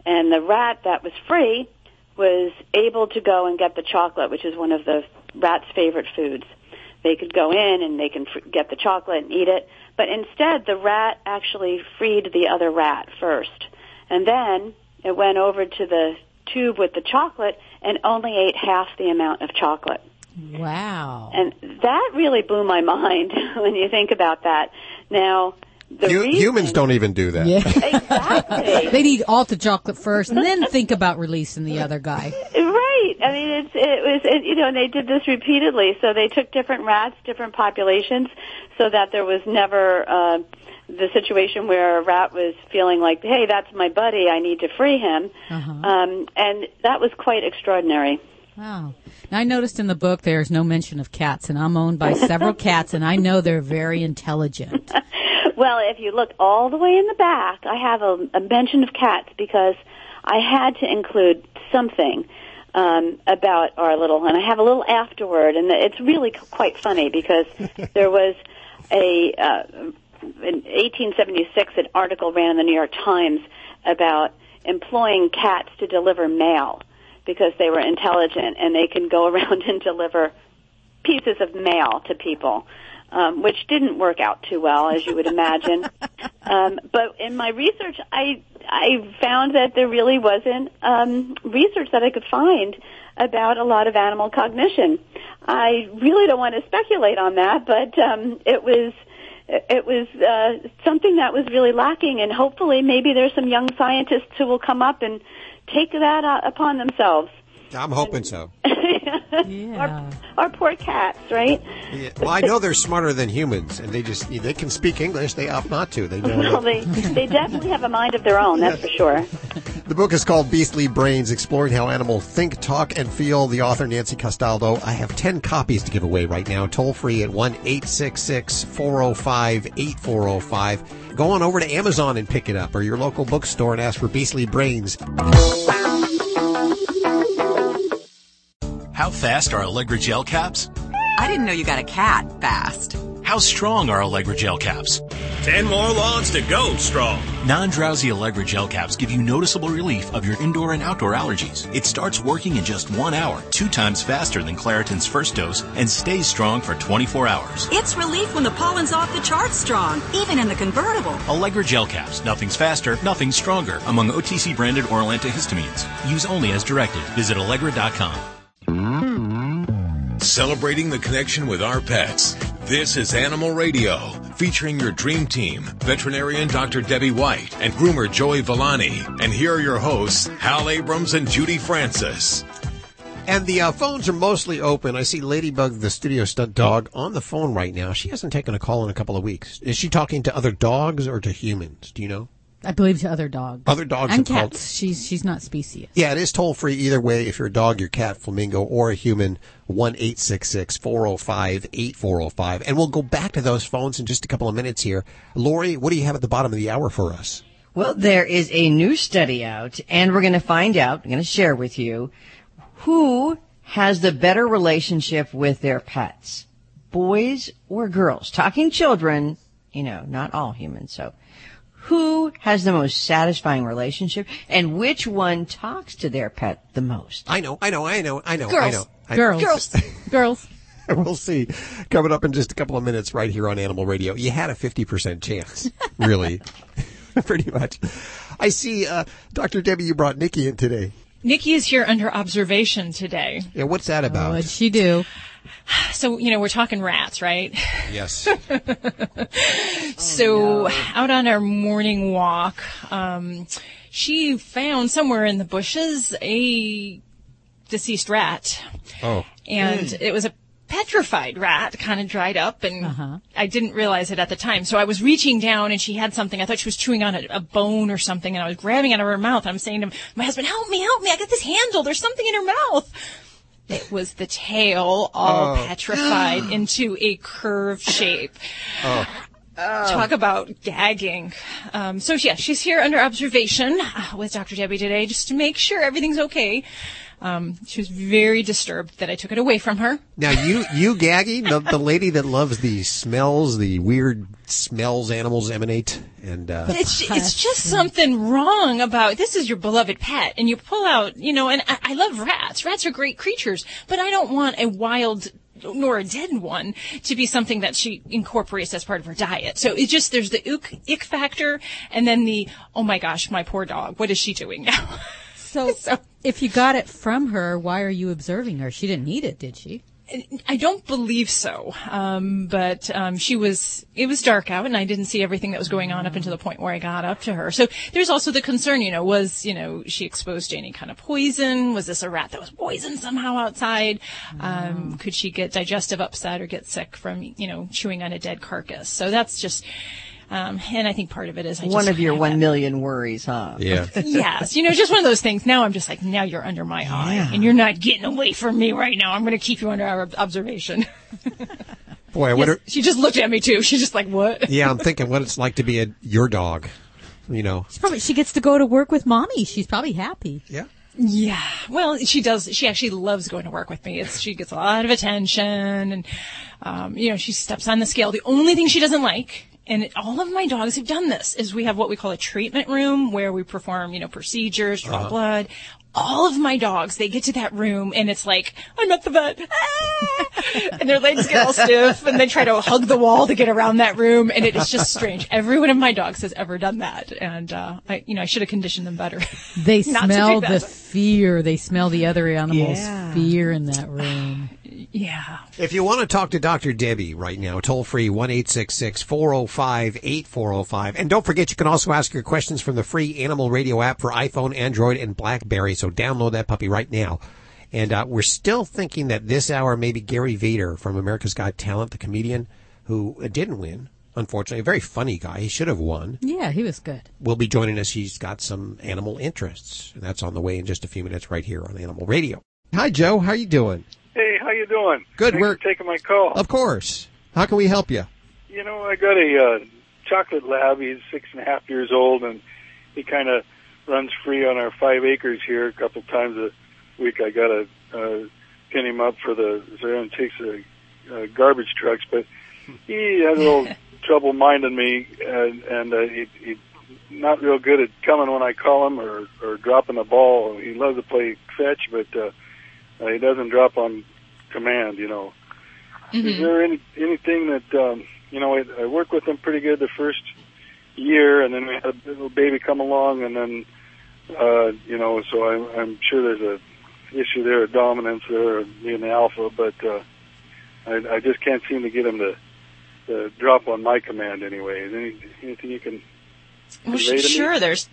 Speaker 19: And the rat that was free was able to go and get the chocolate, which is one of the rat's favorite foods. They could go in and they can fr- get the chocolate and eat it. But instead, the rat actually freed the other rat first. And then it went over to the tube with the chocolate and only ate half the amount of chocolate.
Speaker 4: Wow.
Speaker 19: And that really blew my mind when you think about that. Now, the
Speaker 3: Hu-
Speaker 19: reason,
Speaker 3: humans don't even do that.
Speaker 4: Yeah.
Speaker 19: exactly.
Speaker 4: They'd eat all the chocolate first and then think about releasing the other guy.
Speaker 19: Right. I mean, it's it was it, you know, and they did this repeatedly. So they took different rats, different populations, so that there was never uh, the situation where a rat was feeling like, "Hey, that's my buddy. I need to free him,"
Speaker 4: Uh-huh.
Speaker 19: um, and that was quite extraordinary.
Speaker 4: Wow. Now, I noticed in the book there's no mention of cats, and I'm owned by several cats, and I know they're very intelligent.
Speaker 19: Well, if you look all the way in the back, I have a, a mention of cats because I had to include something um, about our little, and I have a little afterword, and it's really quite funny because there was a uh, in 1876 an article ran in the New York Times about employing cats to deliver mail because they were intelligent and they can go around and deliver pieces of mail to people, um, which didn't work out too well, as you would imagine. um, but in my research, I I found that there really wasn't um, research that I could find about a lot of animal cognition. I really don't want to speculate on that, but um, it was it was uh, something that was really lacking, and hopefully, maybe there's some young scientists who will come up and take that uh, upon themselves.
Speaker 3: I'm hoping so.
Speaker 19: our, our poor cats, right?
Speaker 3: Yeah. Well, I know they're smarter than humans, and they just they can speak English. They opt not to. They know.
Speaker 19: Well, they they definitely have a mind of their own. That's for sure.
Speaker 3: The book is called Beastly Brains, exploring how animals think, talk, and feel. The author, Nancy Castaldo. I have 10 copies to give away right now, toll free at 1-866-405-8405. Go on over to Amazon and pick it up, or your local bookstore and ask for Beastly Brains.
Speaker 20: How fast are Allegra gel caps?
Speaker 21: I didn't know you got a cat fast.
Speaker 20: How strong are Allegra gel caps?
Speaker 22: Ten more lawns to go strong.
Speaker 20: Non-drowsy Allegra gel caps give you noticeable relief of your indoor and outdoor allergies. It starts working in just one hour, two times faster than Claritin's first dose, and stays strong for 24 hours.
Speaker 21: It's relief when the pollen's off the charts strong, even in the convertible.
Speaker 20: Allegra gel caps. Nothing's faster, nothing's stronger. Among OTC branded oral antihistamines. Use only as directed. Visit Allegra.com.
Speaker 2: Celebrating the connection with our pets. This is Animal Radio, featuring your dream team, veterinarian Dr. Debbie White and groomer Joey Villani. And here are your hosts, Hal Abrams and Judy Francis.
Speaker 3: And the uh, phones are mostly open. I see Ladybug, the studio stunt dog, on the phone right now. She hasn't taken a call in a couple of weeks. Is she talking to other dogs or to humans? Do you know?
Speaker 4: I believe to other dogs.
Speaker 3: Other dogs
Speaker 4: and
Speaker 3: have called-
Speaker 4: cats. She's she's not species.
Speaker 3: Yeah, it is toll free either way. If you're a dog, your cat, flamingo, or a human, 1 405 8405. And we'll go back to those phones in just a couple of minutes here. Lori, what do you have at the bottom of the hour for us?
Speaker 5: Well, there is a new study out, and we're going to find out, I'm going to share with you, who has the better relationship with their pets, boys or girls? Talking children, you know, not all humans, so who has the most satisfying relationship and which one talks to their pet the most?
Speaker 3: I know, I know, I know, I know, I know. I-
Speaker 5: Girls. Girls.
Speaker 4: Girls.
Speaker 3: we'll see. Coming up in just a couple of minutes right here on Animal Radio. You had a 50% chance, really. Pretty much. I see, uh, Dr. Debbie, you brought Nikki in today.
Speaker 6: Nikki is here under observation today.
Speaker 3: Yeah, what's that about?
Speaker 4: What'd she do?
Speaker 6: So, you know, we're talking rats, right?
Speaker 3: Yes.
Speaker 6: so out on our morning walk, um, she found somewhere in the bushes a deceased rat.
Speaker 3: Oh.
Speaker 6: And it was a petrified rat, kind of dried up, and I didn't realize it at the time. So I was reaching down, and she had something. I thought she was chewing on a, a bone or something, and I was grabbing it out of her mouth. I'm saying to my husband, "Help me, help me! I got this handle. There's something in her mouth." It was the tail, all
Speaker 3: Oh.
Speaker 6: petrified into a curved shape.
Speaker 3: Oh.
Speaker 6: Talk about gagging. Um, so yeah, she's here under observation uh, with Dr. Debbie today, just to make sure everything's okay. Um, she was very disturbed that I took it away from her.
Speaker 3: Now you, you gagging, the, the lady that loves the smells, the weird smells animals emanate and, uh,
Speaker 6: It's it's just something wrong about this is your beloved pet, and you pull out, you know. And I, I love rats. Rats are great creatures, but I don't want a wild nor a dead one to be something that she incorporates as part of her diet. So it just there's the ick, ick factor, and then the oh my gosh, my poor dog. What is she doing now?
Speaker 4: So, if you got it from her, why are you observing her? She didn't need it, did she?
Speaker 6: I don't believe so. Um, but um, she was. It was dark out, and I didn't see everything that was going on up until the point where I got up to her. So there's also the concern. You know, was you know she exposed to any kind of poison? Was this a rat that was poisoned somehow outside? Um, could she get digestive upset or get sick from you know chewing on a dead carcass? So that's just. Um, and I think part of it is I
Speaker 5: One of your
Speaker 6: have
Speaker 5: one
Speaker 6: that-
Speaker 5: million worries, huh?
Speaker 3: Yeah.
Speaker 6: yes, you know, just one of those things. Now I'm just like, now you're under my eye, and you're not getting away from me right now. I'm going to keep you under our observation.
Speaker 3: boy, I
Speaker 6: Yes,
Speaker 3: wonder,
Speaker 6: she just looked at me too. She's just like, what?
Speaker 3: yeah, I'm thinking what it's like to be a, your dog, you know.
Speaker 4: She probably she gets to go to work with mommy. She's probably happy.
Speaker 3: Yeah.
Speaker 6: Yeah. Well, she does. She actually loves going to work with me. It's she gets a lot of attention, and um, you know, she steps on the scale. The only thing she doesn't like. And all of my dogs have done this. Is we have what we call a treatment room where we perform, you know, procedures, draw
Speaker 23: Uh-huh.
Speaker 6: blood. All of my dogs, they get to that room and it's like, I'm at the vet. Ah! and their legs get all stiff and they try to hug the wall to get around that room. And it is just strange. Every one of my dogs has ever done that. And, uh, I, you know, I should have conditioned them better.
Speaker 4: They
Speaker 6: Not to do
Speaker 4: smell the fear. They smell the other animals'
Speaker 6: Yeah.
Speaker 4: fear in that room.
Speaker 6: Yeah.
Speaker 3: If you want to talk to Dr. Debbie right now, toll free 1-866-405-8405. And don't forget, you can also ask your questions from the free Animal Radio app for iPhone, Android, and BlackBerry. So download that puppy right now. And uh, we're still thinking that this hour maybe Gary Vider from America's Got Talent, the comedian who uh, didn't win, unfortunately. A very funny guy. He should have won.
Speaker 4: Yeah, he was good.
Speaker 3: Will be joining us. He's got some animal interests, and that's on the way in just a few minutes right here on Animal Radio. Hi, Joe. How are you doing?
Speaker 24: Hey, how you doing?
Speaker 3: Good.
Speaker 24: Thanks
Speaker 3: We're
Speaker 24: taking my call.
Speaker 3: Of course. How can we help you?
Speaker 24: You know, I got a uh, chocolate lab. He's six and a half years old, and he kind of runs free on our five acres here. A couple times a week, I got to uh, pin him up for the so he takes the uh, garbage trucks. But he has a little trouble minding me, and, and uh, he, he not real good at coming when I call him or or dropping the ball. He loves to play fetch, but uh, uh, he doesn't drop on command. You know. Is there any anything that um, you know? I, I worked with him pretty good the first year, and then we had a little baby come along, and then uh, you know, so I'm, I'm sure there's a issue there of dominance there, being the alpha, but uh, I, I just can't seem to get him to, to drop on my command anyway. Is any, anything you can
Speaker 6: Well, sure, there's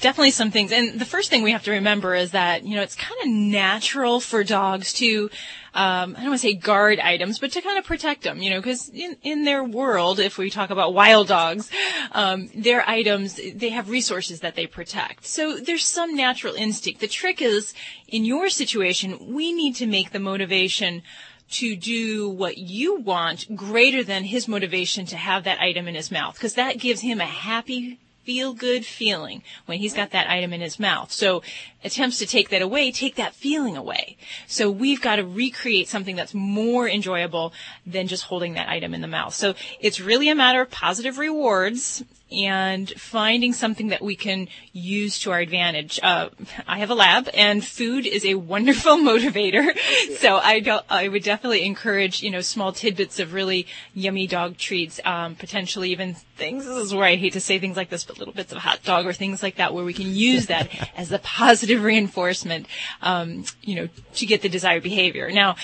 Speaker 6: definitely some things. And the first thing we have to remember is that, you know, it's kind of natural for dogs to, um, I don't want to say guard items, but to kind of protect them, you know, because in, in their world, if we talk about wild dogs, um, their items, they have resources that they protect. So there's some natural instinct. The trick is, in your situation, we need to make the motivation to do what you want greater than his motivation to have that item in his mouth because that gives him a happy feel good feeling when he's got that item in his mouth. So attempts to take that away take that feeling away. So we've got to recreate something that's more enjoyable than just holding that item in the mouth. So it's really a matter of positive rewards and finding something that we can use to our advantage. Uh, I have a lab, and food is a wonderful motivator. So I don't, I would definitely encourage you know small tidbits of really yummy dog treats, um, potentially even things. This is where I hate to say things like this, but little bits of hot dog or things like that, where we can use that as a positive reinforcement, um, you know, to get the desired behavior. Now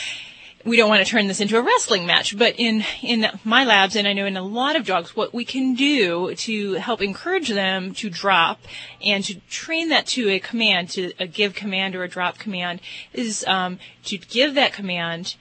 Speaker 6: we don't want to turn this into a wrestling match, but in, in my labs, and I know in a lot of dogs, what we can do to help encourage them to drop and to train that to a command, to a give command or a drop command, is um, to give that command,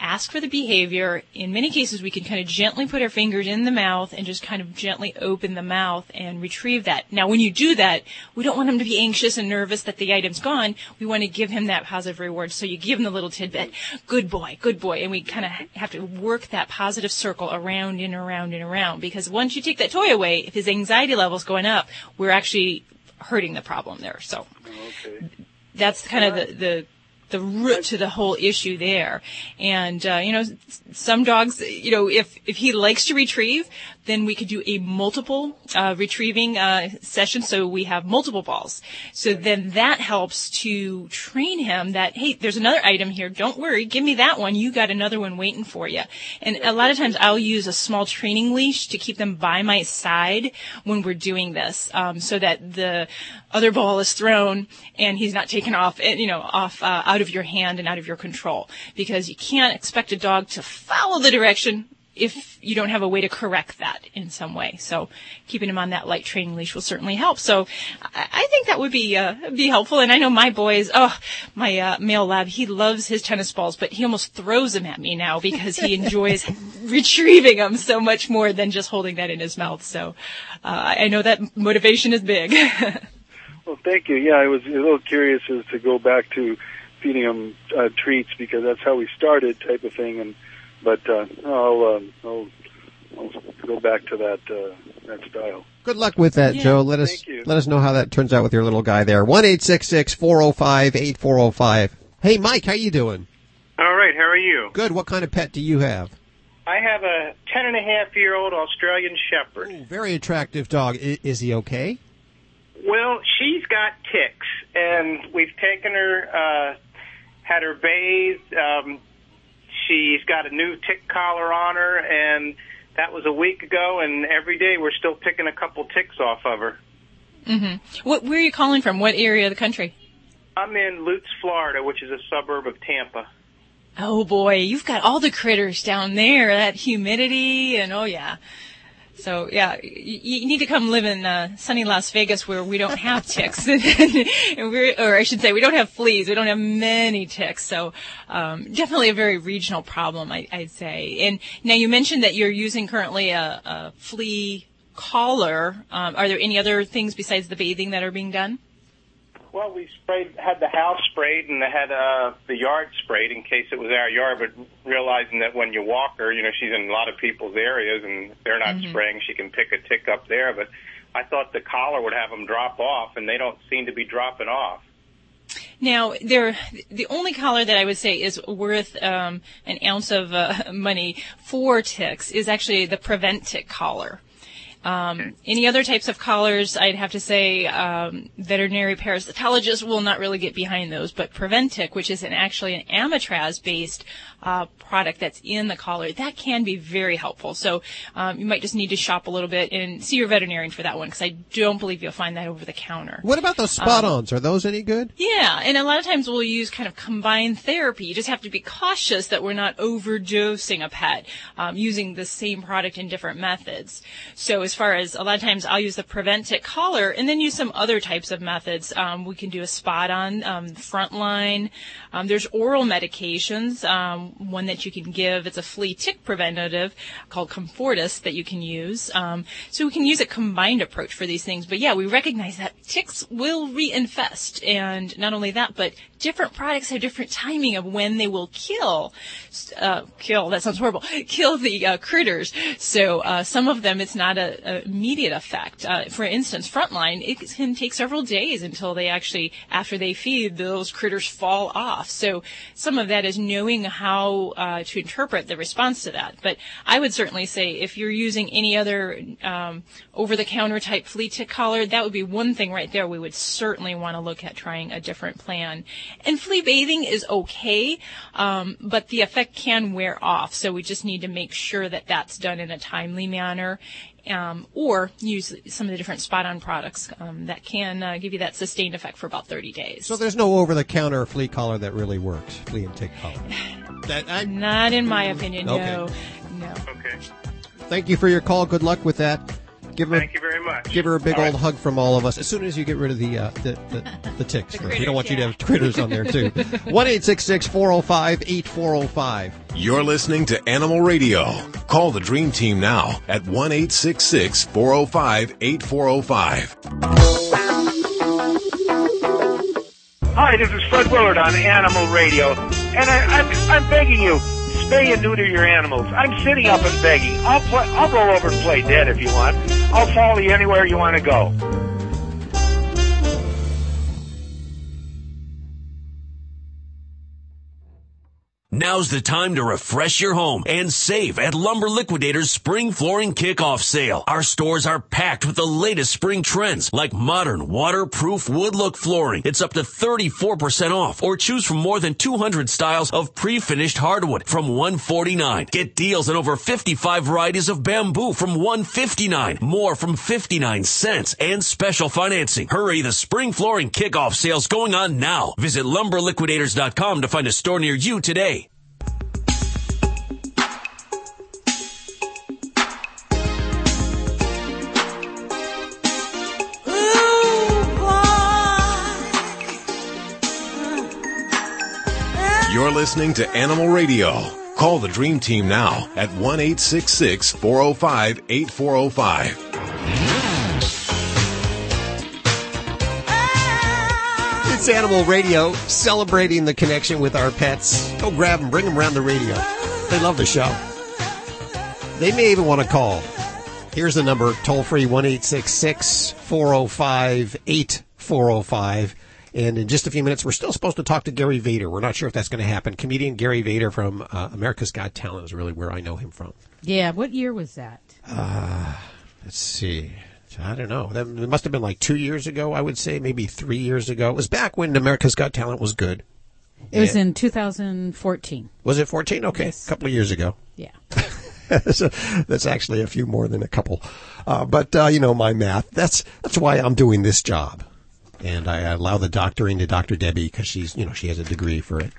Speaker 6: ask for the behavior. In many cases, we can kind of gently put our fingers in the mouth and just kind of gently open the mouth and retrieve that. Now, when you do that, we don't want him to be anxious and nervous that the item's gone. We want to give him that positive reward. So you give him the little tidbit, good boy, good boy. And we kind of have to work that positive circle around and around and around because once you take that toy away, if his anxiety level's going up, we're actually hurting the problem there. So oh, that's kind of the, the the root to the whole issue there. And uh, you know, some dogs, you know, if if he likes to retrieve, then we could do a multiple uh, retrieving uh, session. So we have multiple balls. So then that helps to train him that hey, there's another item here. Don't worry, give me that one. You got another one waiting for you. And a lot of times I'll use a small training leash to keep them by my side when we're doing this, um, so that the other ball is thrown and he's not taken off, eh, you know, off uh, out of your hand and out of your control. Because you can't expect a dog to follow the direction if you don't have a way to correct that in some way. So keeping him on that light training leash will certainly help. So I, I think that would be uh, be helpful. And I know my boys, oh, my uh, male lab, he loves his tennis balls, but he almost throws them at me now because he enjoys retrieving them so much more than just holding that in his mouth. So uh, I know that motivation is big.
Speaker 24: Well, thank you. Yeah, I was a little curious as to go back to feeding him uh, treats because that's how we started, type of thing. And but uh, I'll, um, I'll I'll go back to that uh, that style.
Speaker 3: Good luck with that,
Speaker 24: Yeah,
Speaker 3: Joe. Let us
Speaker 24: thank you.
Speaker 3: let us know how that turns out with your little guy there. One eight six six four zero five eight four zero five. Hey, Mike, how you doing?
Speaker 25: All right, how are you?
Speaker 3: Good. What kind of pet do you have?
Speaker 25: I have a ten and a half year old Australian Shepherd.
Speaker 3: Very attractive dog. I- is he okay?
Speaker 25: Well, she's got ticks, and we've taken her, uh, had her bathed. Um, she's got a new tick collar on her, and that was a week ago. And every day we're still picking a couple ticks off of her.
Speaker 6: hmm What, where are you calling from? What area of the country?
Speaker 25: I'm in Lutz, Florida, which is a suburb of Tampa.
Speaker 6: Oh boy, you've got all the critters down there. That humidity and oh yeah. So yeah, you, you need to come live in uh, sunny Las Vegas where we don't have ticks, or I should say, we don't have fleas. We don't have many ticks. So um, definitely a very regional problem, I, I'd say. And now you mentioned that you're using currently a, a flea collar. Um, are there any other things besides the bathing that are being done?
Speaker 25: Well, we sprayed, had the house sprayed and had uh, the yard sprayed in case it was our yard, but realizing that when you walk her, you know, she's in a lot of people's areas and if they're not
Speaker 6: Mhm.
Speaker 25: spraying, she can pick a tick up there. But I thought the collar would have them drop off, and they don't seem to be dropping off.
Speaker 6: Now, there, the only collar that I would say is worth um, an ounce of uh, money for ticks is actually the Preventic collar. Um, any other types of collars, I'd have to say um, veterinary parasitologists will not really get behind those, but Preventic, which is an, actually an Amitraz-based uh, product that's in the collar, that can be very helpful. So um, you might just need to shop a little bit and see your veterinarian for that one, because I don't believe you'll find that over the counter.
Speaker 3: What about those
Speaker 6: Um,
Speaker 3: spot-ons? Are those any good?
Speaker 6: yeah, and a lot of times we'll use kind of combined therapy. You just have to be cautious that we're not overdosing a pet um, using the same product in different methods. So as far as a lot of times I'll use the prevent Preventic collar and then use some other types of methods. Um, we can do a spot on um, frontline. Um, there's oral medications. Um, one that you can give. It's a flea tick preventative called Comfortis that you can use. Um, so we can use a combined approach for these things. But yeah, we recognize that ticks will reinfest, and not only that, but different products have different timing of when they will kill. Uh, kill. That sounds horrible. Kill the uh, critters. So uh, some of them, it's not a, a immediate effect. Uh, for instance, frontline, it can take several days until they actually, after they feed, those critters fall off. So some of that is knowing how uh, to interpret the response to that. But I would certainly say if you're using any other um, over-the-counter type flea tick collar, that would be one thing right there. We would certainly want to look at trying a different plan. And flea bathing is okay, um, but the effect can wear off. So we just need to make sure that that's done in a timely manner. Um, or use some of the different spot-on products um, that can uh, give you that sustained effect for about 30 days.
Speaker 3: So there's no over-the-counter flea collar that really works, flea and tick collar. That, I,
Speaker 6: Not in my opinion,
Speaker 3: Okay.
Speaker 6: no. No.
Speaker 25: Okay.
Speaker 3: Thank you for your call. Good luck with that. Give her,
Speaker 25: Thank you very much.
Speaker 3: give her a big
Speaker 25: All
Speaker 3: old
Speaker 25: right.
Speaker 3: hug from all of us as soon as you get rid of the uh, the, the, the ticks.
Speaker 6: The
Speaker 3: we don't want you to have critters on there too. One eight six six four zero five eight four zero five.
Speaker 2: You're listening to Animal Radio. Call the Dream Team now at 1 405 8405.
Speaker 26: Hi, this is Fred Willard on Animal Radio, and I, I'm I'm begging you, spay and neuter your animals. I'm sitting up and begging. I'll play, I'll roll over and play dead if you want. I'll follow you anywhere you want to go.
Speaker 20: Now's the time to refresh your home and save at Lumber Liquidators Spring Flooring Kickoff Sale. Our stores are packed with the latest spring trends like modern waterproof wood look flooring. It's up to 34% off or choose from more than 200 styles of pre-finished hardwood from 149. Get deals on over 55 varieties of bamboo from 159, more from 59 cents and special financing. Hurry, the spring flooring kickoff sale's going on now. Visit lumberliquidators.com to find a store near you today.
Speaker 2: You're listening to Animal Radio. Call the Dream Team now at 1 405 8405.
Speaker 3: It's Animal Radio, celebrating the connection with our pets. Go grab them, bring them around the radio. They love the show. They may even want to call. Here's the number, toll free 1 405 8405. And in just a few minutes, we're still supposed to talk to Gary Vider. We're not sure if that's going to happen. Comedian Gary Vider from uh, America's Got Talent is really where I know him from.
Speaker 4: Yeah, what year was that?
Speaker 3: Uh, let's see. I don't know. That it must have been like two years ago, I would say, maybe three years ago. It was back when America's Got Talent was good.
Speaker 4: It was in 2014.
Speaker 3: Was it 14? Okay, a couple of years ago.
Speaker 4: Yeah.
Speaker 3: so that's actually a few more than a couple. Uh, but, uh, you know, my math, that's, that's why I'm doing this job. And I allow the doctoring to Dr. Debbie because she's, you know, she has a degree for it.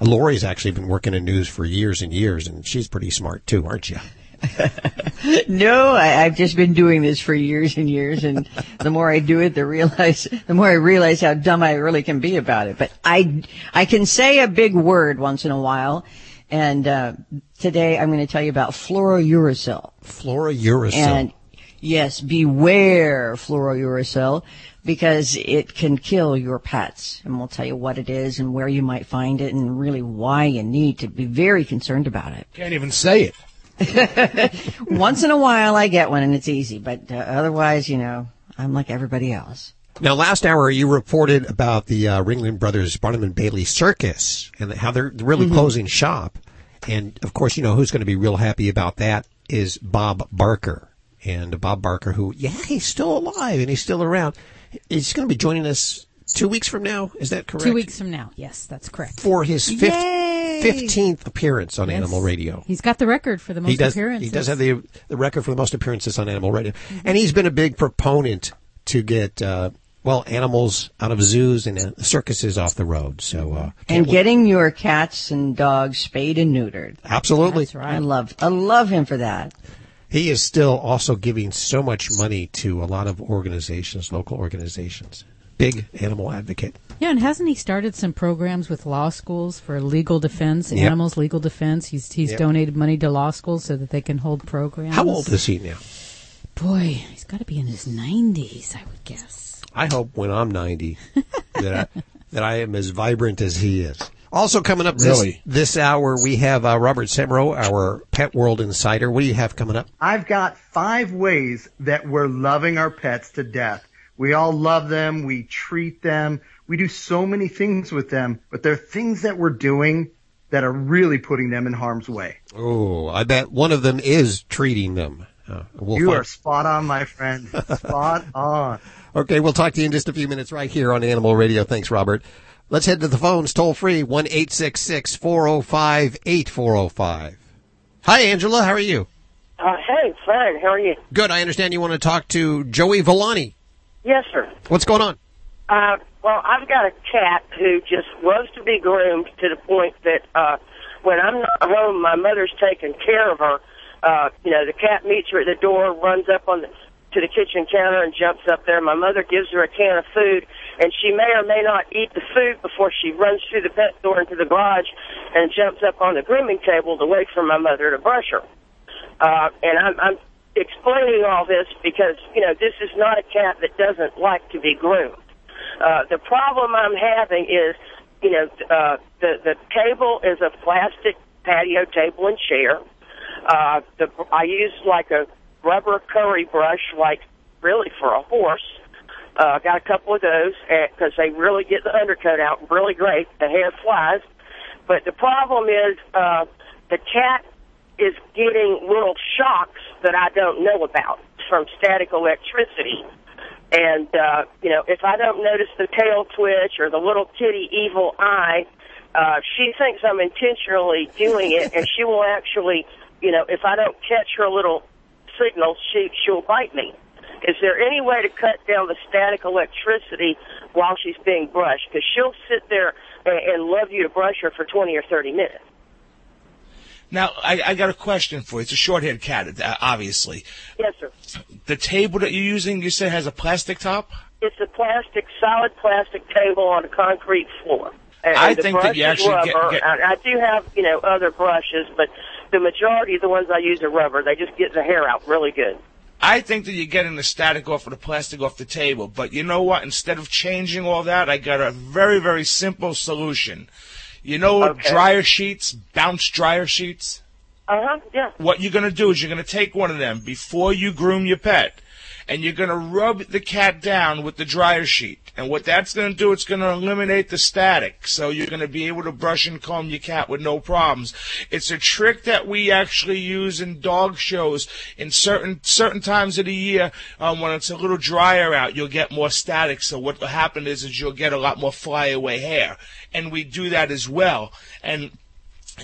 Speaker 3: Lori's actually been working in news for years and years and she's pretty smart too, aren't you?
Speaker 5: no, I, I've just been doing this for years and years, and the more I do it, the realize the more I realize how dumb I really can be about it. But I I can say a big word once in a while, and uh, today I'm going to tell you about fluorouracil.
Speaker 3: Fluorouracil.
Speaker 5: And yes, beware fluorouracil because it can kill your pets. And we'll tell you what it is and where you might find it and really why you need to be very concerned about it.
Speaker 10: Can't even say it.
Speaker 5: Once in a while I get one and it's easy, but uh, otherwise, you know, I'm like everybody else.
Speaker 3: Now, last hour you reported about the uh, Ringling Brothers Barnum and Bailey Circus and how they're really
Speaker 5: Mhm.
Speaker 3: closing shop. And of course, you know who's going to be real happy about that is Bob Barker. And Bob Barker, who, yeah, he's still alive and he's still around. He's going to be joining us two weeks from now. Is that correct?
Speaker 4: Two weeks from now. Yes, that's correct.
Speaker 3: For his fifth,
Speaker 4: Yay!
Speaker 3: 15th appearance on
Speaker 4: Yes.
Speaker 3: Animal Radio.
Speaker 4: He's got the record for the most
Speaker 3: he does,
Speaker 4: appearances.
Speaker 3: He does have the the record for the most appearances on Animal Radio,
Speaker 4: Mm-hmm.
Speaker 3: and he's been a big proponent to get uh, well animals out of zoos and uh, circuses off the road. So uh,
Speaker 5: And getting your cats and dogs spayed and neutered.
Speaker 3: absolutely,
Speaker 5: I love I love him for that.
Speaker 3: He is still also giving so much money to a lot of organizations, local organizations. Big animal advocate.
Speaker 4: Yeah, and hasn't he started some programs with law schools for legal defense,
Speaker 3: Yep.
Speaker 4: animals legal defense? He's he's
Speaker 3: Yep.
Speaker 4: donated money to law schools so that they can hold programs.
Speaker 3: How old is he now?
Speaker 4: Boy, he's got to be in his nineties, I would guess.
Speaker 3: I hope when I'm 90 that I, that I am as vibrant as he is. Also coming up this,
Speaker 10: Really?
Speaker 3: this hour, we have uh, Robert Semro, our Pet World Insider. What do you have coming up?
Speaker 27: I've got five ways that we're loving our pets to death. We all love them. We treat them. We do so many things with them, but there are things that we're doing that are really putting them in harm's way.
Speaker 3: Oh, I bet one of them is treating them. Uh, we'll
Speaker 27: you
Speaker 3: find-
Speaker 27: are spot on, my friend. spot on.
Speaker 3: Okay, we'll talk to you in just a few minutes right here on Animal Radio. Thanks, Robert. Let's head to the phones, toll free, 1 405 8405. Hi, Angela. How are you?
Speaker 28: Uh, hey, fine. How are you?
Speaker 3: Good. I understand you want to talk to Joey Villani.
Speaker 28: Yes, sir.
Speaker 3: What's going on?
Speaker 28: Uh, well, I've got a cat who just loves to be groomed to the point that uh, when I'm not home, my mother's taking care of her. Uh, you know, the cat meets her at the door, runs up on the to the kitchen counter, and jumps up there. My mother gives her a can of food, and she may or may not eat the food before she runs through the pet door into the garage and jumps up on the grooming table to wait for my mother to brush her. Uh, and I'm, I'm explaining all this because, you know, this is not a cat that doesn't like to be groomed. Uh, the problem I'm having is, you know, uh, the, the table is a plastic patio table and chair. Uh, the, I use like a rubber curry brush, like really for a horse. Uh, got a couple of those because they really get the undercoat out really great. The hair flies. But the problem is, uh, the cat is getting little shocks that I don't know about from static electricity. And, uh, you know, if I don't notice the tail twitch or the little kitty evil eye, uh, she thinks I'm intentionally doing it and she will actually, you know, if I don't catch her little signals, she, she'll bite me. Is there any way to cut down the static electricity while she's being brushed? Because she'll sit there and, and love you to brush her for 20 or 30 minutes.
Speaker 10: Now, I, I got a question for you. It's a short-haired cat, uh, obviously.
Speaker 28: Yes, sir.
Speaker 10: The table that you're using, you said has a plastic top?
Speaker 28: It's a plastic, solid plastic table on a concrete floor. And,
Speaker 10: I think that you actually get-
Speaker 28: rubber.
Speaker 10: get-
Speaker 28: And I do have, you know, other brushes, but the majority of the ones I use are rubber. They just get the hair out really good.
Speaker 10: I think that you're getting the static off of the plastic off the table. But you know what? Instead of changing all that, I got a very, very simple solution. You know what?
Speaker 28: Okay.
Speaker 10: Dryer sheets, bounce dryer sheets?
Speaker 28: Uh huh. Yeah.
Speaker 10: What you're going to do is you're going to take one of them before you groom your pet, and you're going to rub the cat down with the dryer sheet. And what that's going to do, it's going to eliminate the static. So you're going to be able to brush and comb your cat with no problems. It's a trick that we actually use in dog shows in certain certain times of the year um, when it's a little drier out. You'll get more static. So what will happen is, is you'll get a lot more flyaway hair, and we do that as well. And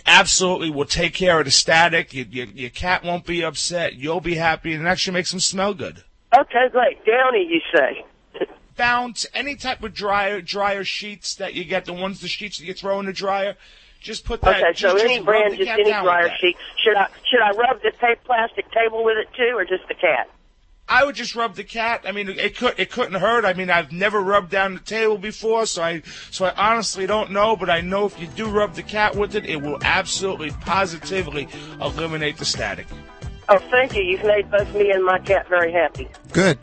Speaker 10: absolutely we'll take care of the static. Your, your, your cat won't be upset. You'll be happy, and it actually makes them smell good.
Speaker 28: Okay, great. Downy, you say?
Speaker 10: Bounce any type of dryer dryer sheets that you get, the ones the sheets that you throw in the dryer. Just put that.
Speaker 28: Okay, so
Speaker 10: just,
Speaker 28: any
Speaker 10: just
Speaker 28: brand, just any dryer sheet. Should I should I rub the ta- plastic table with it too, or just the cat?
Speaker 10: I would just rub the cat. I mean, it could it couldn't hurt. I mean, I've never rubbed down the table before, so I so I honestly don't know. But I know if you do rub the cat with it, it will absolutely positively eliminate the static.
Speaker 28: Oh, thank you. You've made both me and my cat very happy.
Speaker 3: Good.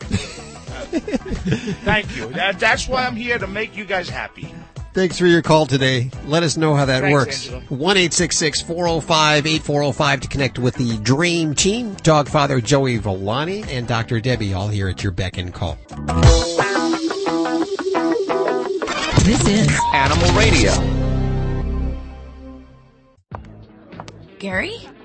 Speaker 10: Thank you. That, that's why I'm here to make you guys happy.
Speaker 3: Thanks for your call today. Let us know how that
Speaker 10: Thanks,
Speaker 3: works.
Speaker 10: Angela.
Speaker 3: One eight six six four zero five eight four zero five to connect with the Dream Team. Dogfather Joey Villani and Dr. Debbie all here at your beck and call.
Speaker 29: This is
Speaker 30: Animal Radio.
Speaker 6: Gary,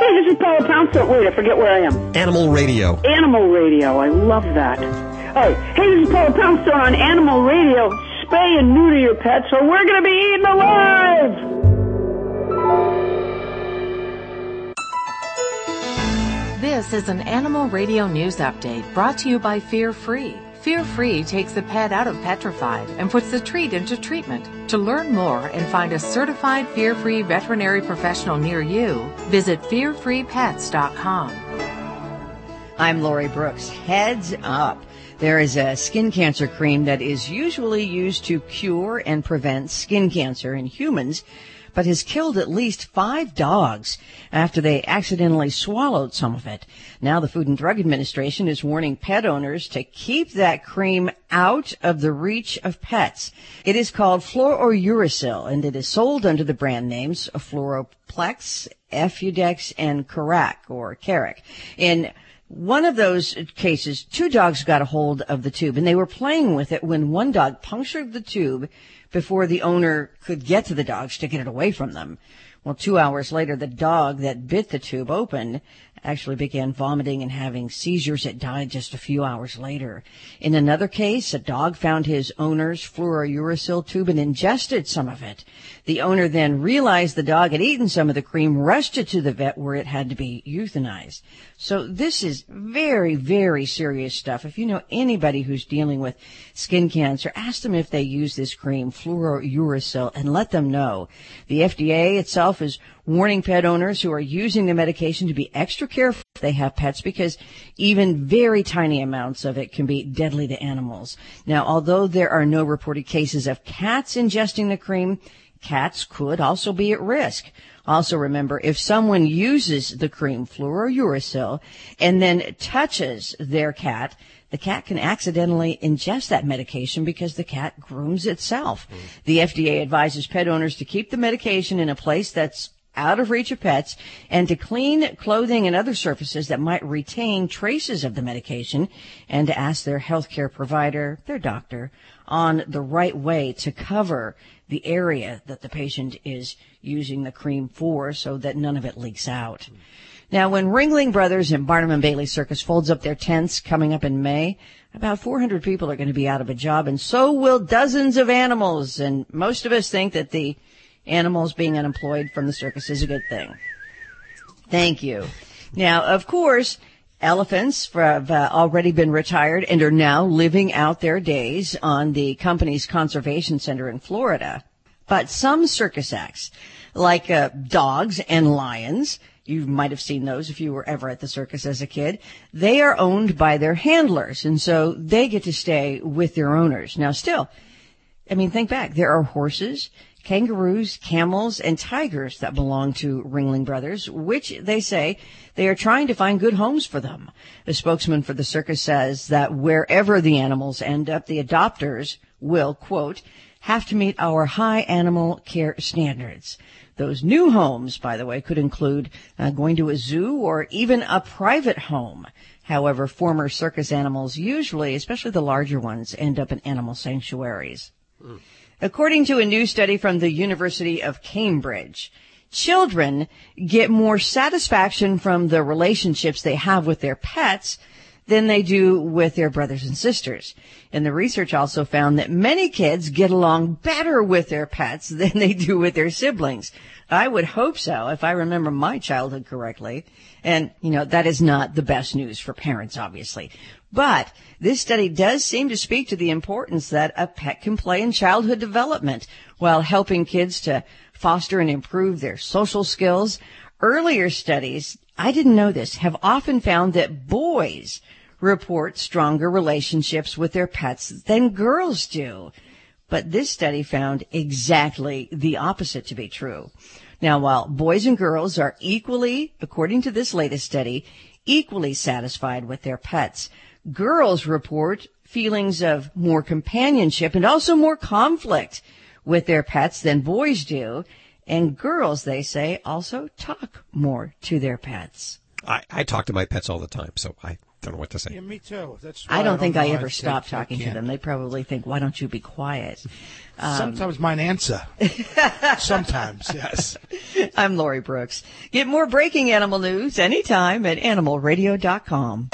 Speaker 18: Hey, this is Paula Poundstone. Wait, I forget where I am.
Speaker 3: Animal Radio.
Speaker 18: Animal Radio. I love that. Oh, hey, this is Paula Poundstone on Animal Radio. Spay and neuter your pets, or we're going to be eaten alive.
Speaker 31: This is an Animal Radio News Update brought to you by Fear Free. Fear Free takes the pet out of petrified and puts the treat into treatment. To learn more and find a certified Fear Free veterinary professional near you, visit fearfreepets.com.
Speaker 5: I'm Lori Brooks. Heads up. There is a skin cancer cream that is usually used to cure and prevent skin cancer in humans, but has killed at least five dogs after they accidentally swallowed some of it. Now the Food and Drug Administration is warning pet owners to keep that cream out of the reach of pets. It is called Fluorouracil and it is sold under the brand names Fluoroplex, Efudex, and Carac or Carac. In one of those cases, two dogs got a hold of the tube and they were playing with it when one dog punctured the tube before the owner could get to the dogs to get it away from them. Well, two hours later, the dog that bit the tube open actually began vomiting and having seizures. It died just a few hours later. In another case, a dog found his owner's fluorouracil tube and ingested some of it. The owner then realized the dog had eaten some of the cream, rushed it to the vet where it had to be euthanized. So this is very, very serious stuff. If you know anybody who's dealing with skin cancer, ask them if they use this cream, fluorouracil, and let them know. The FDA itself is warning pet owners who are using the medication to be extra careful if they have pets because even very tiny amounts of it can be deadly to animals. Now, although there are no reported cases of cats ingesting the cream, cats could also be at risk. Also remember, if someone uses the cream fluorouracil and then touches their cat, the cat can accidentally ingest that medication because the cat grooms itself. Mm. The FDA advises pet owners to keep the medication in a place that's out of reach of pets and to clean clothing and other surfaces that might retain traces of the medication and to ask their healthcare provider, their doctor, on the right way to cover the area that the patient is using the cream for so that none of it leaks out. Now, when Ringling Brothers and Barnum and Bailey Circus folds up their tents coming up in May, about 400 people are going to be out of a job and so will dozens of animals. And most of us think that the animals being unemployed from the circus is a good thing. Thank you. Now, of course, elephants have uh, already been retired and are now living out their days on the company's conservation center in Florida. But some circus acts, like uh, dogs and lions, you might have seen those if you were ever at the circus as a kid. They are owned by their handlers, and so they get to stay with their owners. Now, still, I mean, think back. There are horses, kangaroos, camels, and tigers that belong to Ringling Brothers, which they say they are trying to find good homes for them. A spokesman for the circus says that wherever the animals end up, the adopters will, quote, have to meet our high animal care standards. Those new homes, by the way, could include uh, going to a zoo or even a private home. However, former circus animals usually, especially the larger ones, end up in animal sanctuaries. According to a new study from the University of Cambridge, children get more satisfaction from the relationships they have with their pets than they do with their brothers and sisters. And the research also found that many kids get along better with their pets than they do with their siblings. I would hope so if I remember my childhood correctly. And, you know, that is not the best news for parents, obviously. But this study does seem to speak to the importance that a pet can play in childhood development while helping kids to foster and improve their social skills. Earlier studies, I didn't know this, have often found that boys report stronger relationships with their pets than girls do. But this study found exactly the opposite to be true. Now, while boys and girls are equally, according to this latest study, equally satisfied with their pets, girls report feelings of more companionship and also more conflict with their pets than boys do. And girls, they say, also talk more to their pets.
Speaker 3: I, I talk to my pets all the time, so I don't know what to say.
Speaker 10: Yeah, me too. That's
Speaker 5: I
Speaker 10: why
Speaker 5: don't think I ever
Speaker 10: said
Speaker 5: stop talking to them. They probably think, why don't you be quiet? Um,
Speaker 10: Sometimes mine answer. Sometimes, yes.
Speaker 5: I'm Lori Brooks. Get more breaking animal news anytime at animalradio.com.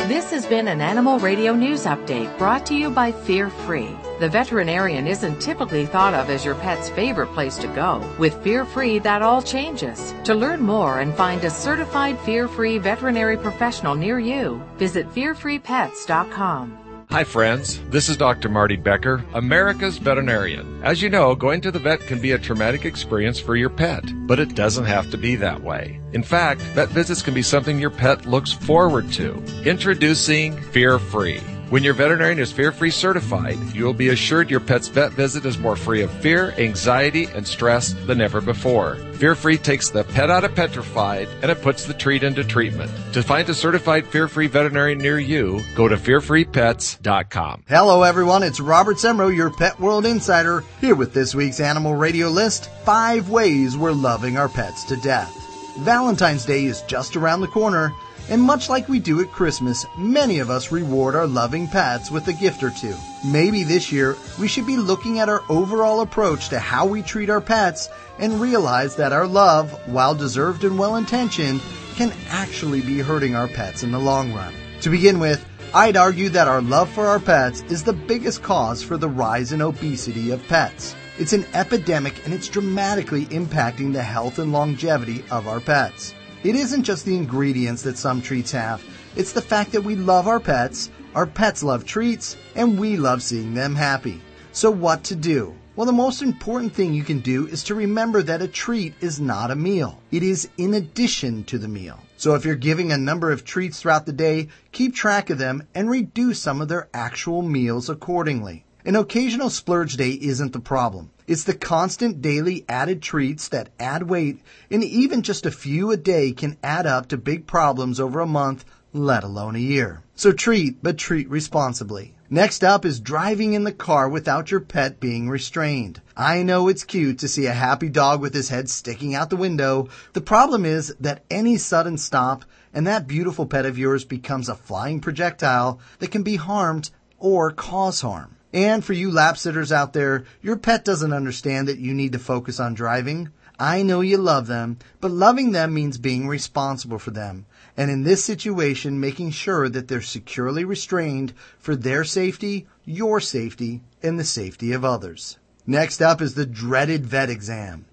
Speaker 15: This has been an Animal Radio News Update brought to you by Fear Free. The veterinarian isn't typically thought of as your pet's favorite place to go. With Fear Free, that all changes. To learn more and find a certified Fear Free veterinary professional near you, visit fearfreepets.com.
Speaker 16: Hi, friends. This is Dr. Marty Becker, America's veterinarian. As you know, going to the vet can be a traumatic experience for your pet, but it doesn't have to be that way. In fact, vet visits can be something your pet looks forward to. Introducing Fear Free. When your veterinarian is fear free certified, you will be assured your pet's vet visit is more free of fear, anxiety, and stress than ever before. Fear free takes the pet out of petrified and it puts the treat into treatment. To find a certified fear free veterinarian near you, go to fearfreepets.com.
Speaker 27: Hello, everyone. It's Robert Semrow, your Pet World Insider, here with this week's Animal Radio list Five Ways We're Loving Our Pets to Death. Valentine's Day is just around the corner, and much like we do at Christmas, many of us reward our loving pets with a gift or two. Maybe this year we should be looking at our overall approach to how we treat our pets and realize that our love, while deserved and well intentioned, can actually be hurting our pets in the long run. To begin with, I'd argue that our love for our pets is the biggest cause for the rise in obesity of pets. It's an epidemic and it's dramatically impacting the health and longevity of our pets. It isn't just the ingredients that some treats have, it's the fact that we love our pets, our pets love treats, and we love seeing them happy. So, what to do? Well, the most important thing you can do is to remember that a treat is not a meal. It is in addition to the meal. So if you're giving a number of treats throughout the day, keep track of them and reduce some of their actual meals accordingly. An occasional splurge day isn't the problem. It's the constant daily added treats that add weight, and even just a few a day can add up to big problems over a month, let alone a year. So treat, but treat responsibly. Next up is driving in the car without your pet being restrained. I know it's cute to see a happy dog with his head sticking out the window. The problem is that any sudden stop and that beautiful pet of yours becomes a flying projectile that can be harmed or cause harm. And for you lap sitters out there, your pet doesn't understand that you need to focus on driving. I know you love them, but loving them means being responsible for them. And in this situation, making sure that they're securely restrained for their safety, your safety, and the safety of others. Next up is the dreaded vet exam.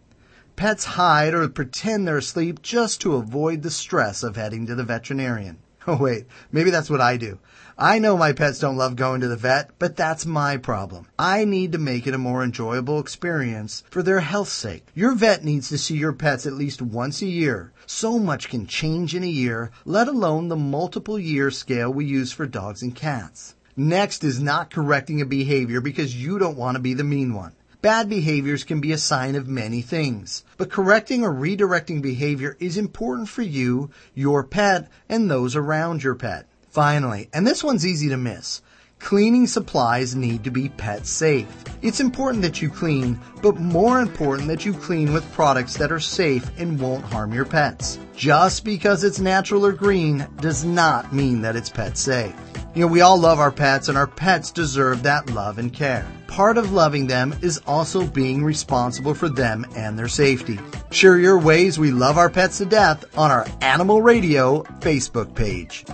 Speaker 27: Pets hide or pretend they're asleep just to avoid the stress of heading to the veterinarian. Oh wait, maybe that's what I do. I know my pets don't love going to the vet, but that's my problem. I need to make it a more enjoyable experience for their health's sake. Your vet needs to see your pets at least once a year. So much can change in a year, let alone the multiple year scale we use for dogs and cats. Next is not correcting a behavior because you don't want to be the mean one. Bad behaviors can be a sign of many things, but correcting or redirecting behavior is important for you, your pet, and those around your pet. Finally, and this one's easy to miss, cleaning supplies need to be pet safe. It's important that you clean, but more important that you clean with products that are safe and won't harm your pets. Just because it's natural or green does not mean that it's pet safe. You know, we all love our pets and our pets deserve that love and care. Part of loving them is also being responsible for them and their safety. Share your ways we love our pets to death on our Animal Radio Facebook page.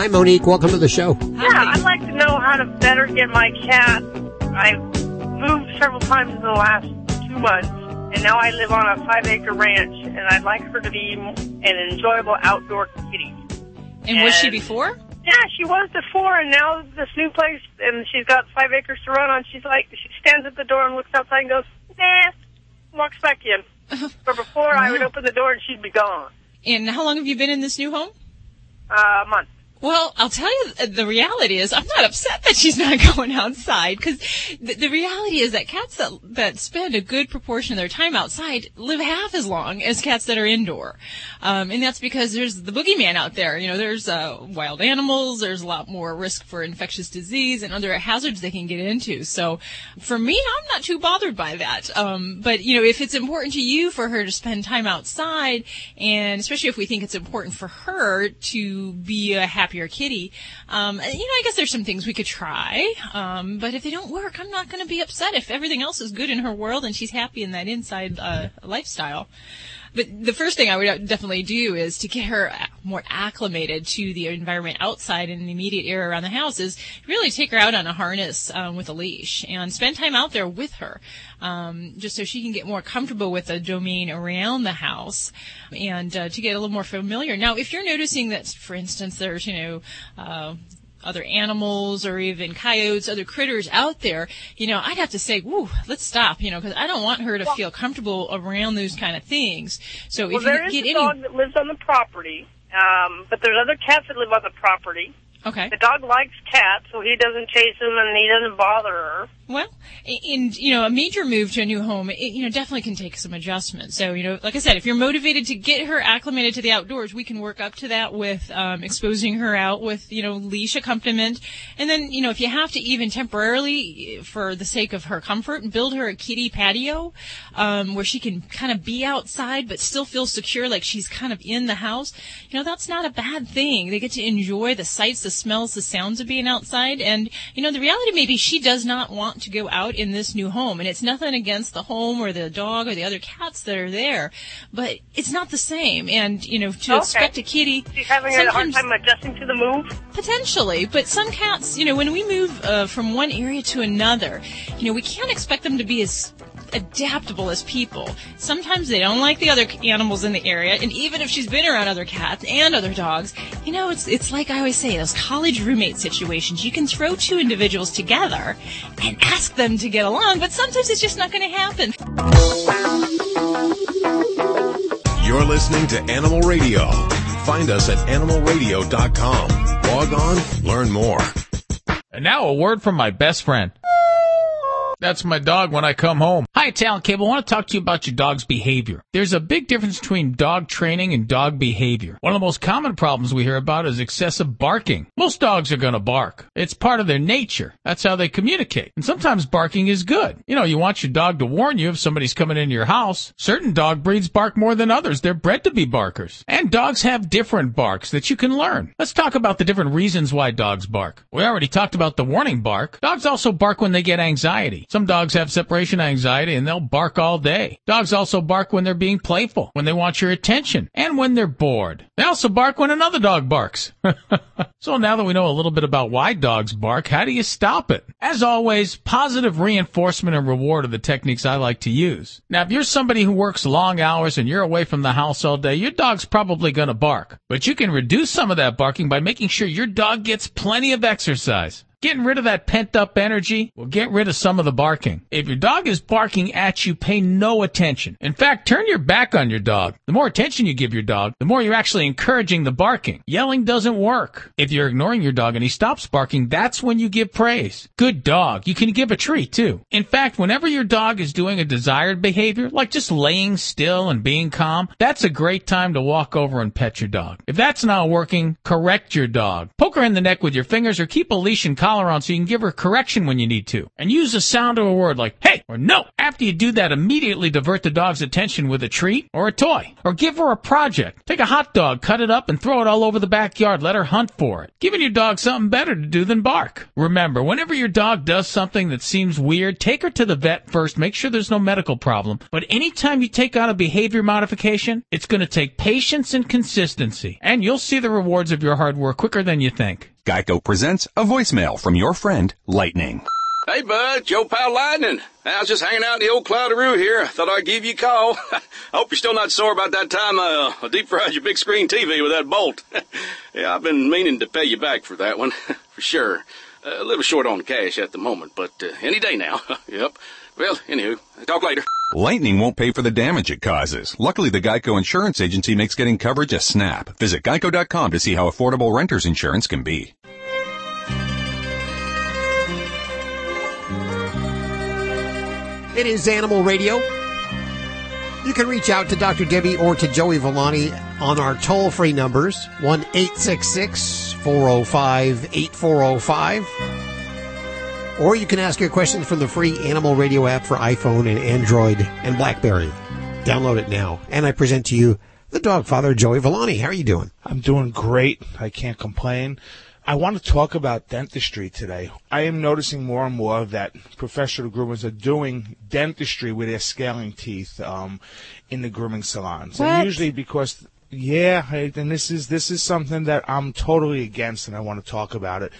Speaker 3: Hi, Monique. Welcome to the show.
Speaker 30: Yeah, I'd like to know how to better get my cat. I've moved several times in the last two months, and now I live on a five acre ranch, and I'd like her to be an enjoyable outdoor kitty.
Speaker 6: And was she before?
Speaker 30: Yeah, she was before, and now this new place, and she's got five acres to run on. She's like, she stands at the door and looks outside and goes, nah, walks back in. but before, I would open the door and she'd be gone.
Speaker 6: And how long have you been in this new home?
Speaker 30: Uh, a month.
Speaker 6: Well, I'll tell you, the reality is I'm not upset that she's not going outside because the, the reality is that cats that, that spend a good proportion of their time outside live half as long as cats that are indoor. Um, and that's because there's the boogeyman out there. You know, there's uh, wild animals, there's a lot more risk for infectious disease and other hazards they can get into. So for me, I'm not too bothered by that. Um, but, you know, if it's important to you for her to spend time outside, and especially if we think it's important for her to be a happy happier kitty. Um, you know, I guess there's some things we could try. Um, but if they don't work, I'm not going to be upset if everything else is good in her world and she's happy in that inside uh, lifestyle. But the first thing I would definitely do is to get her more acclimated to the environment outside in the immediate area around the house is really take her out on a harness um, with a leash and spend time out there with her, um, just so she can get more comfortable with the domain around the house and uh, to get a little more familiar. Now, if you're noticing that, for instance, there's you know. Uh, other animals or even coyotes, other critters out there, you know, I'd have to say, woo, let's stop, you know, because I don't want her to
Speaker 30: Well-
Speaker 6: feel comfortable around those kind of things. So
Speaker 30: well,
Speaker 6: if
Speaker 30: there
Speaker 6: you
Speaker 30: is
Speaker 6: get
Speaker 30: a
Speaker 6: any,
Speaker 30: dog that lives on the property, um, but there's other cats that live on the property.
Speaker 6: okay.
Speaker 30: The dog likes cats, so he doesn't chase them and he doesn't bother her.
Speaker 6: Well, and you know, a major move to a new home, it, you know, definitely can take some adjustment. So, you know, like I said, if you're motivated to get her acclimated to the outdoors, we can work up to that with um, exposing her out with, you know, leash accompaniment, and then, you know, if you have to even temporarily, for the sake of her comfort, build her a kitty patio um, where she can kind of be outside but still feel secure, like she's kind of in the house. You know, that's not a bad thing. They get to enjoy the sights, the smells, the sounds of being outside, and you know, the reality maybe she does not want to go out in this new home. And it's nothing against the home or the dog or the other cats that are there, but it's not the same. And, you know, to
Speaker 30: Okay.
Speaker 6: expect a kitty.
Speaker 30: She's having a hard time adjusting to the move.
Speaker 6: Potentially, but some cats, you know, when we move uh, from one area to another, you know, we can't expect them to be as adaptable as people. Sometimes they don't like the other animals in the area, and even if she's been around other cats and other dogs, you know, it's it's like I always say, those college roommate situations. You can throw two individuals together and ask them to get along, but sometimes it's just not going to happen.
Speaker 2: You're listening to Animal Radio. Find us at animalradio.com. Log on, learn more.
Speaker 32: And now a word from my best friend. That's my dog when I come home. Hi, Alan Cable. I want to talk to you about your dog's behavior. There's a big difference between dog training and dog behavior. One of the most common problems we hear about is excessive barking. Most dogs are going to bark. It's part of their nature. That's how they communicate. And sometimes barking is good. You know, you want your dog to warn you if somebody's coming into your house. Certain dog breeds bark more than others. They're bred to be barkers. And dogs have different barks that you can learn. Let's talk about the different reasons why dogs bark. We already talked about the warning bark. Dogs also bark when they get anxiety. Some dogs have separation anxiety and they'll bark all day. Dogs also bark when they're being playful, when they want your attention, and when they're bored. They also bark when another dog barks. so now that we know a little bit about why dogs bark, how do you stop it? As always, positive reinforcement and reward are the techniques I like to use. Now, if you're somebody who works long hours and you're away from the house all day, your dog's probably gonna bark. But you can reduce some of that barking by making sure your dog gets plenty of exercise. Getting rid of that pent up energy will get rid of some of the barking. If your dog is barking at you, pay no attention. In fact, turn your back on your dog. The more attention you give your dog, the more you're actually encouraging the barking. Yelling doesn't work. If you're ignoring your dog and he stops barking, that's when you give praise. Good dog. You can give a treat too. In fact, whenever your dog is doing a desired behavior, like just laying still and being calm, that's a great time to walk over and pet your dog. If that's not working, correct your dog. Poke her in the neck with your fingers or keep a leash and collar so you can give her correction when you need to. And use the sound of a word like hey or no. After you do that, immediately divert the dog's attention with a treat or a toy. Or give her a project. Take a hot dog, cut it up, and throw it all over the backyard. Let her hunt for it. Giving your dog something better to do than bark. Remember, whenever your dog does something that seems weird, take her to the vet first. Make sure there's no medical problem. But anytime you take on a behavior modification, it's going to take patience and consistency. And you'll see the rewards of your hard work quicker than you think.
Speaker 33: Geico presents a voicemail from your friend, Lightning.
Speaker 34: Hey, bud, Joe Pal Lightning. I was just hanging out in the old Cloudaroo here. Thought I'd give you a call. I hope you're still not sore about that time uh, I deep fried your big screen TV with that bolt. yeah, I've been meaning to pay you back for that one, for sure. Uh, a little short on cash at the moment, but uh, any day now. yep. Well, anywho, talk later.
Speaker 33: Lightning won't pay for the damage it causes. Luckily, the Geico Insurance Agency makes getting coverage a snap. Visit geico.com to see how affordable renter's insurance can be.
Speaker 3: It is Animal Radio. You can reach out to Dr. Debbie or to Joey Villani on our toll free numbers 1 405 8405. Or you can ask your questions from the free Animal Radio app for iPhone and Android and Blackberry. Download it now. And I present to you the dog father, Joey Villani. How are you doing?
Speaker 10: I'm doing great. I can't complain. I want to talk about dentistry today. I am noticing more and more that professional groomers are doing dentistry with their scaling teeth um, in the grooming salons.
Speaker 4: What?
Speaker 10: And usually because yeah, and this is this is something that I'm totally against, and I want to talk about it.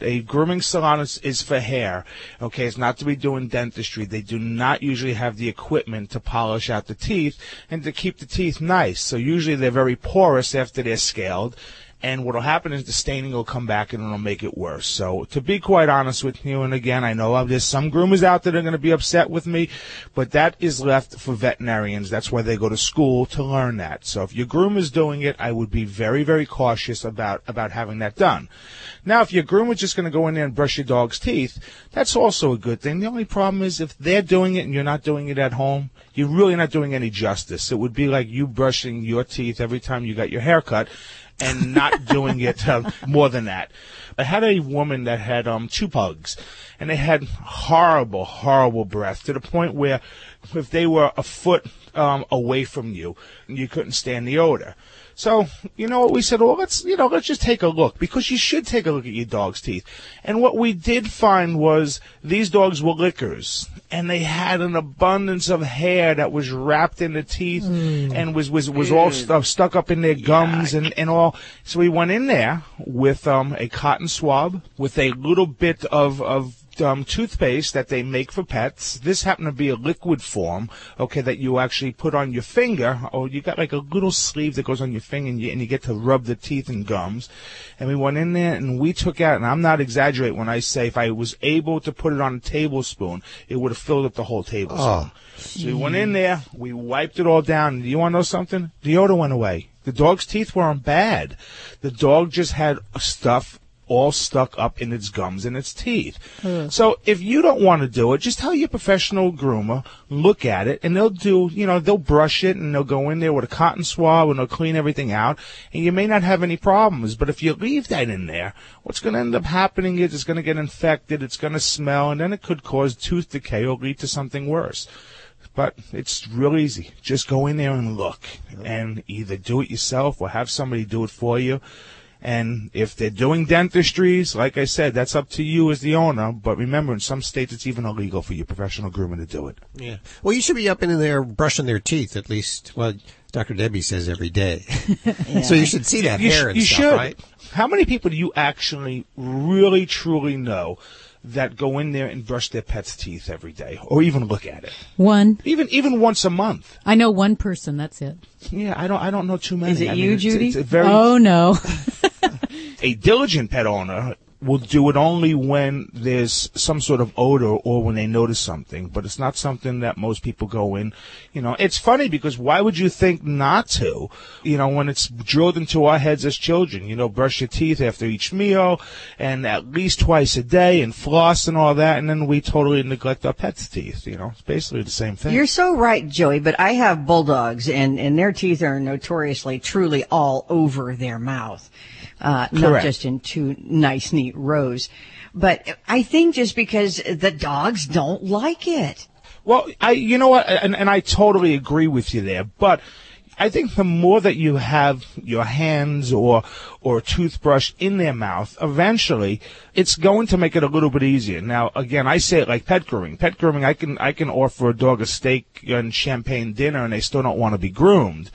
Speaker 10: A grooming salon is, is for hair. Okay, it's not to be doing dentistry. They do not usually have the equipment to polish out the teeth and to keep the teeth nice. So usually they're very porous after they're scaled. And what'll happen is the staining will come back and it'll make it worse. So to be quite honest with you, and again, I know there's some groomers out there that are going to be upset with me, but that is left for veterinarians. That's why they go to school to learn that. So if your groomer's doing it, I would be very, very cautious about, about having that done. Now, if your groomer's just going to go in there and brush your dog's teeth, that's also a good thing. The only problem is if they're doing it and you're not doing it at home, you're really not doing any justice. It would be like you brushing your teeth every time you got your hair cut and not doing it um, more than that. I had a woman that had um, two pugs, and they had horrible, horrible breath to the point where if they were a foot um, away from you, you couldn't stand the odor. So, you know what, we said, well, let's, you know, let's just take a look because you should take a look at your dog's teeth. And what we did find was these dogs were lickers and they had an abundance of hair that was wrapped in the teeth and was, was, was all stuff stuck up in their gums and, and all. So we went in there with, um, a cotton swab with a little bit of, of, um, toothpaste that they make for pets. This happened to be a liquid form, okay, that you actually put on your finger, or you got like a little sleeve that goes on your finger, and you, and you get to rub the teeth and gums. And we went in there and we took out, and I'm not exaggerating when I say if I was able to put it on a tablespoon, it would have filled up the whole tablespoon.
Speaker 3: Oh.
Speaker 10: So we went in there, we wiped it all down. and You want to know something? The odor went away. The dog's teeth weren't bad. The dog just had stuff all stuck up in its gums and its teeth. Hmm. So if you don't want to do it, just tell your professional groomer, look at it, and they'll do, you know, they'll brush it and they'll go in there with a cotton swab and they'll clean everything out, and you may not have any problems. But if you leave that in there, what's going to end up happening is it's going to get infected, it's going to smell, and then it could cause tooth decay or lead to something worse. But it's real easy. Just go in there and look, and either do it yourself or have somebody do it for you. And if they're doing dentistries, like I said, that's up to you as the owner. But remember, in some states, it's even illegal for your professional groomer to do it.
Speaker 3: Yeah. Well, you should be up in there brushing their teeth at least. Well, Dr. Debbie says every day. so you should see that
Speaker 10: you
Speaker 3: hair
Speaker 10: sh-
Speaker 3: and
Speaker 10: you
Speaker 3: stuff,
Speaker 10: should.
Speaker 3: right?
Speaker 10: How many people do you actually really truly know that go in there and brush their pet's teeth every day, or even look at it,
Speaker 4: One.
Speaker 10: even even once a month?
Speaker 4: I know one person. That's it.
Speaker 10: Yeah, I don't I don't know too many.
Speaker 5: Is it
Speaker 10: I
Speaker 5: you,
Speaker 10: mean,
Speaker 5: Judy?
Speaker 10: It's a very
Speaker 4: Oh no.
Speaker 10: a diligent pet owner will do it only when there's some sort of odor or when they notice something, but it's not something that most people go in. You know, it's funny because why would you think not to? You know, when it's drilled into our heads as children, you know, brush your teeth after each meal and at least twice a day and floss and all that, and then we totally neglect our pets' teeth. You know, it's basically the same thing.
Speaker 5: You're so right, Joey, but I have bulldogs and, and their teeth are notoriously truly all over their mouth. Uh, not just in two nice, neat Rows. But I think just because the dogs don't like it.
Speaker 10: Well, I, you know what, and, and I totally agree with you there, but I think the more that you have your hands or or toothbrush in their mouth, eventually it's going to make it a little bit easier. Now, again, I say it like pet grooming. Pet grooming, I can I can offer a dog a steak and champagne dinner, and they still don't want to be groomed.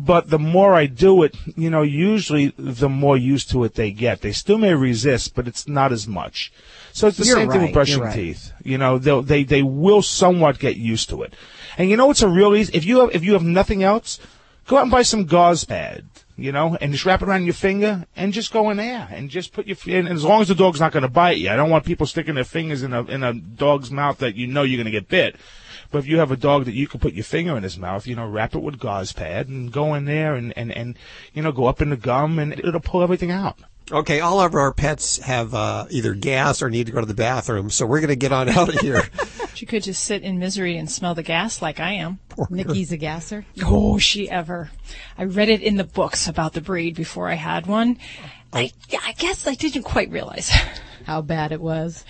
Speaker 10: But the more I do it, you know, usually the more used to it they get. They still may resist, but it's not as much. So it's the
Speaker 5: You're
Speaker 10: same thing with brushing
Speaker 5: right.
Speaker 10: teeth. You know, they they will somewhat get used to it. And you know it's a real easy? If you have if you have nothing else, go out and buy some gauze pad. You know, and just wrap it around your finger and just go in there and just put your and as long as the dog's not going to bite you. I don't want people sticking their fingers in a in a dog's mouth that you know you're going to get bit. But if you have a dog that you can put your finger in his mouth, you know, wrap it with gauze pad and go in there and, and, and you know, go up in the gum and it'll pull everything out.
Speaker 3: Okay, all of our pets have uh, either gas or need to go to the bathroom, so we're going to get on out of here.
Speaker 6: She could just sit in misery and smell the gas like I am.
Speaker 4: Nikki's a gasser.
Speaker 6: Oh, she ever. I read it in the books about the breed before I had one. I, I guess I didn't quite realize
Speaker 4: how bad it was.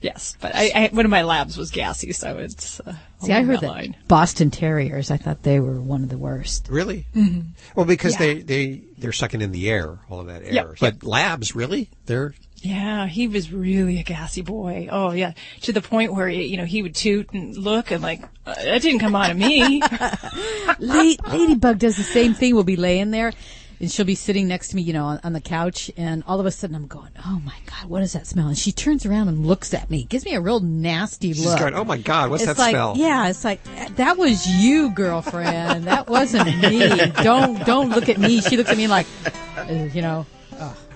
Speaker 6: yes, but I, I one of my labs was gassy, so it's. Uh,
Speaker 4: See, I heard
Speaker 6: that
Speaker 4: that
Speaker 6: line.
Speaker 4: Boston Terriers. I thought they were one of the worst.
Speaker 3: Really?
Speaker 6: Mhm.
Speaker 3: Well, because
Speaker 6: Yeah.
Speaker 3: they they they're sucking in the air, all of that air.
Speaker 6: Yep,
Speaker 3: But labs, really? They're
Speaker 6: Yeah, he was really a gassy boy. Oh yeah, to the point where you know he would toot and look and like uh, that didn't come out of me.
Speaker 4: La- Ladybug does the same thing. We'll be laying there, and she'll be sitting next to me, you know, on, on the couch, and all of a sudden I'm going, "Oh my god, what is that smell?" And she turns around and looks at me, gives me a real nasty
Speaker 3: she's
Speaker 4: look.
Speaker 3: going, "Oh my God, what's
Speaker 4: it's
Speaker 3: that
Speaker 4: like,
Speaker 3: smell?"
Speaker 4: yeah, it's like that was you, girlfriend. that wasn't me. Don't don't look at me. She looks at me like, uh, you know.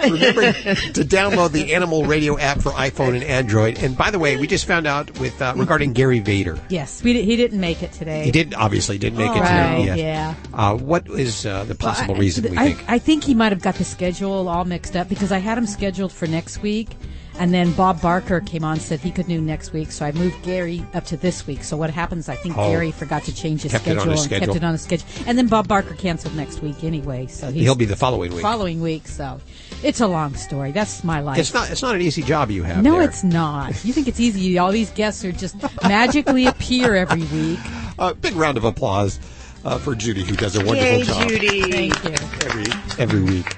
Speaker 3: Remember to download the Animal Radio app for iPhone and Android. And by the way, we just found out with uh, regarding Gary Vider.
Speaker 4: Yes, we did, he didn't make it today.
Speaker 3: He did obviously didn't make it
Speaker 4: Right,
Speaker 3: today.
Speaker 4: Yeah.
Speaker 3: Uh, what is uh, the possible reason we
Speaker 4: I,
Speaker 3: think?
Speaker 4: I think he might have got the schedule all mixed up because I had him scheduled for next week, and then Bob Barker came on and said he could do next week, so I moved Gary up to this week. So what happens? I think
Speaker 3: Oh.
Speaker 4: Gary forgot to change his
Speaker 3: Kept it on
Speaker 4: schedule and kept it on his schedule, and then Bob Barker canceled next week anyway. So he's
Speaker 3: He'll be the following week.
Speaker 4: Following week, so it's a long story. That's my life.
Speaker 3: It's not. It's not an easy job you have.
Speaker 4: no,
Speaker 3: there.
Speaker 4: it's not. You think it's easy? All these guests are just magically appear every week.
Speaker 3: A big round of applause uh, for Judy, who does a wonderful
Speaker 5: Yay,
Speaker 3: job
Speaker 5: Judy.
Speaker 4: Thank you.
Speaker 3: every every week.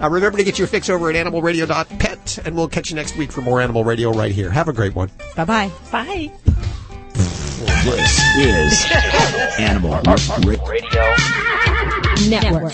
Speaker 3: Uh, remember to get your fix over at animalradio.pet, and we'll catch you next week for more Animal Radio right here. Have a great one.
Speaker 4: Bye bye.
Speaker 6: Bye.
Speaker 35: This is Animal Radio
Speaker 4: Network.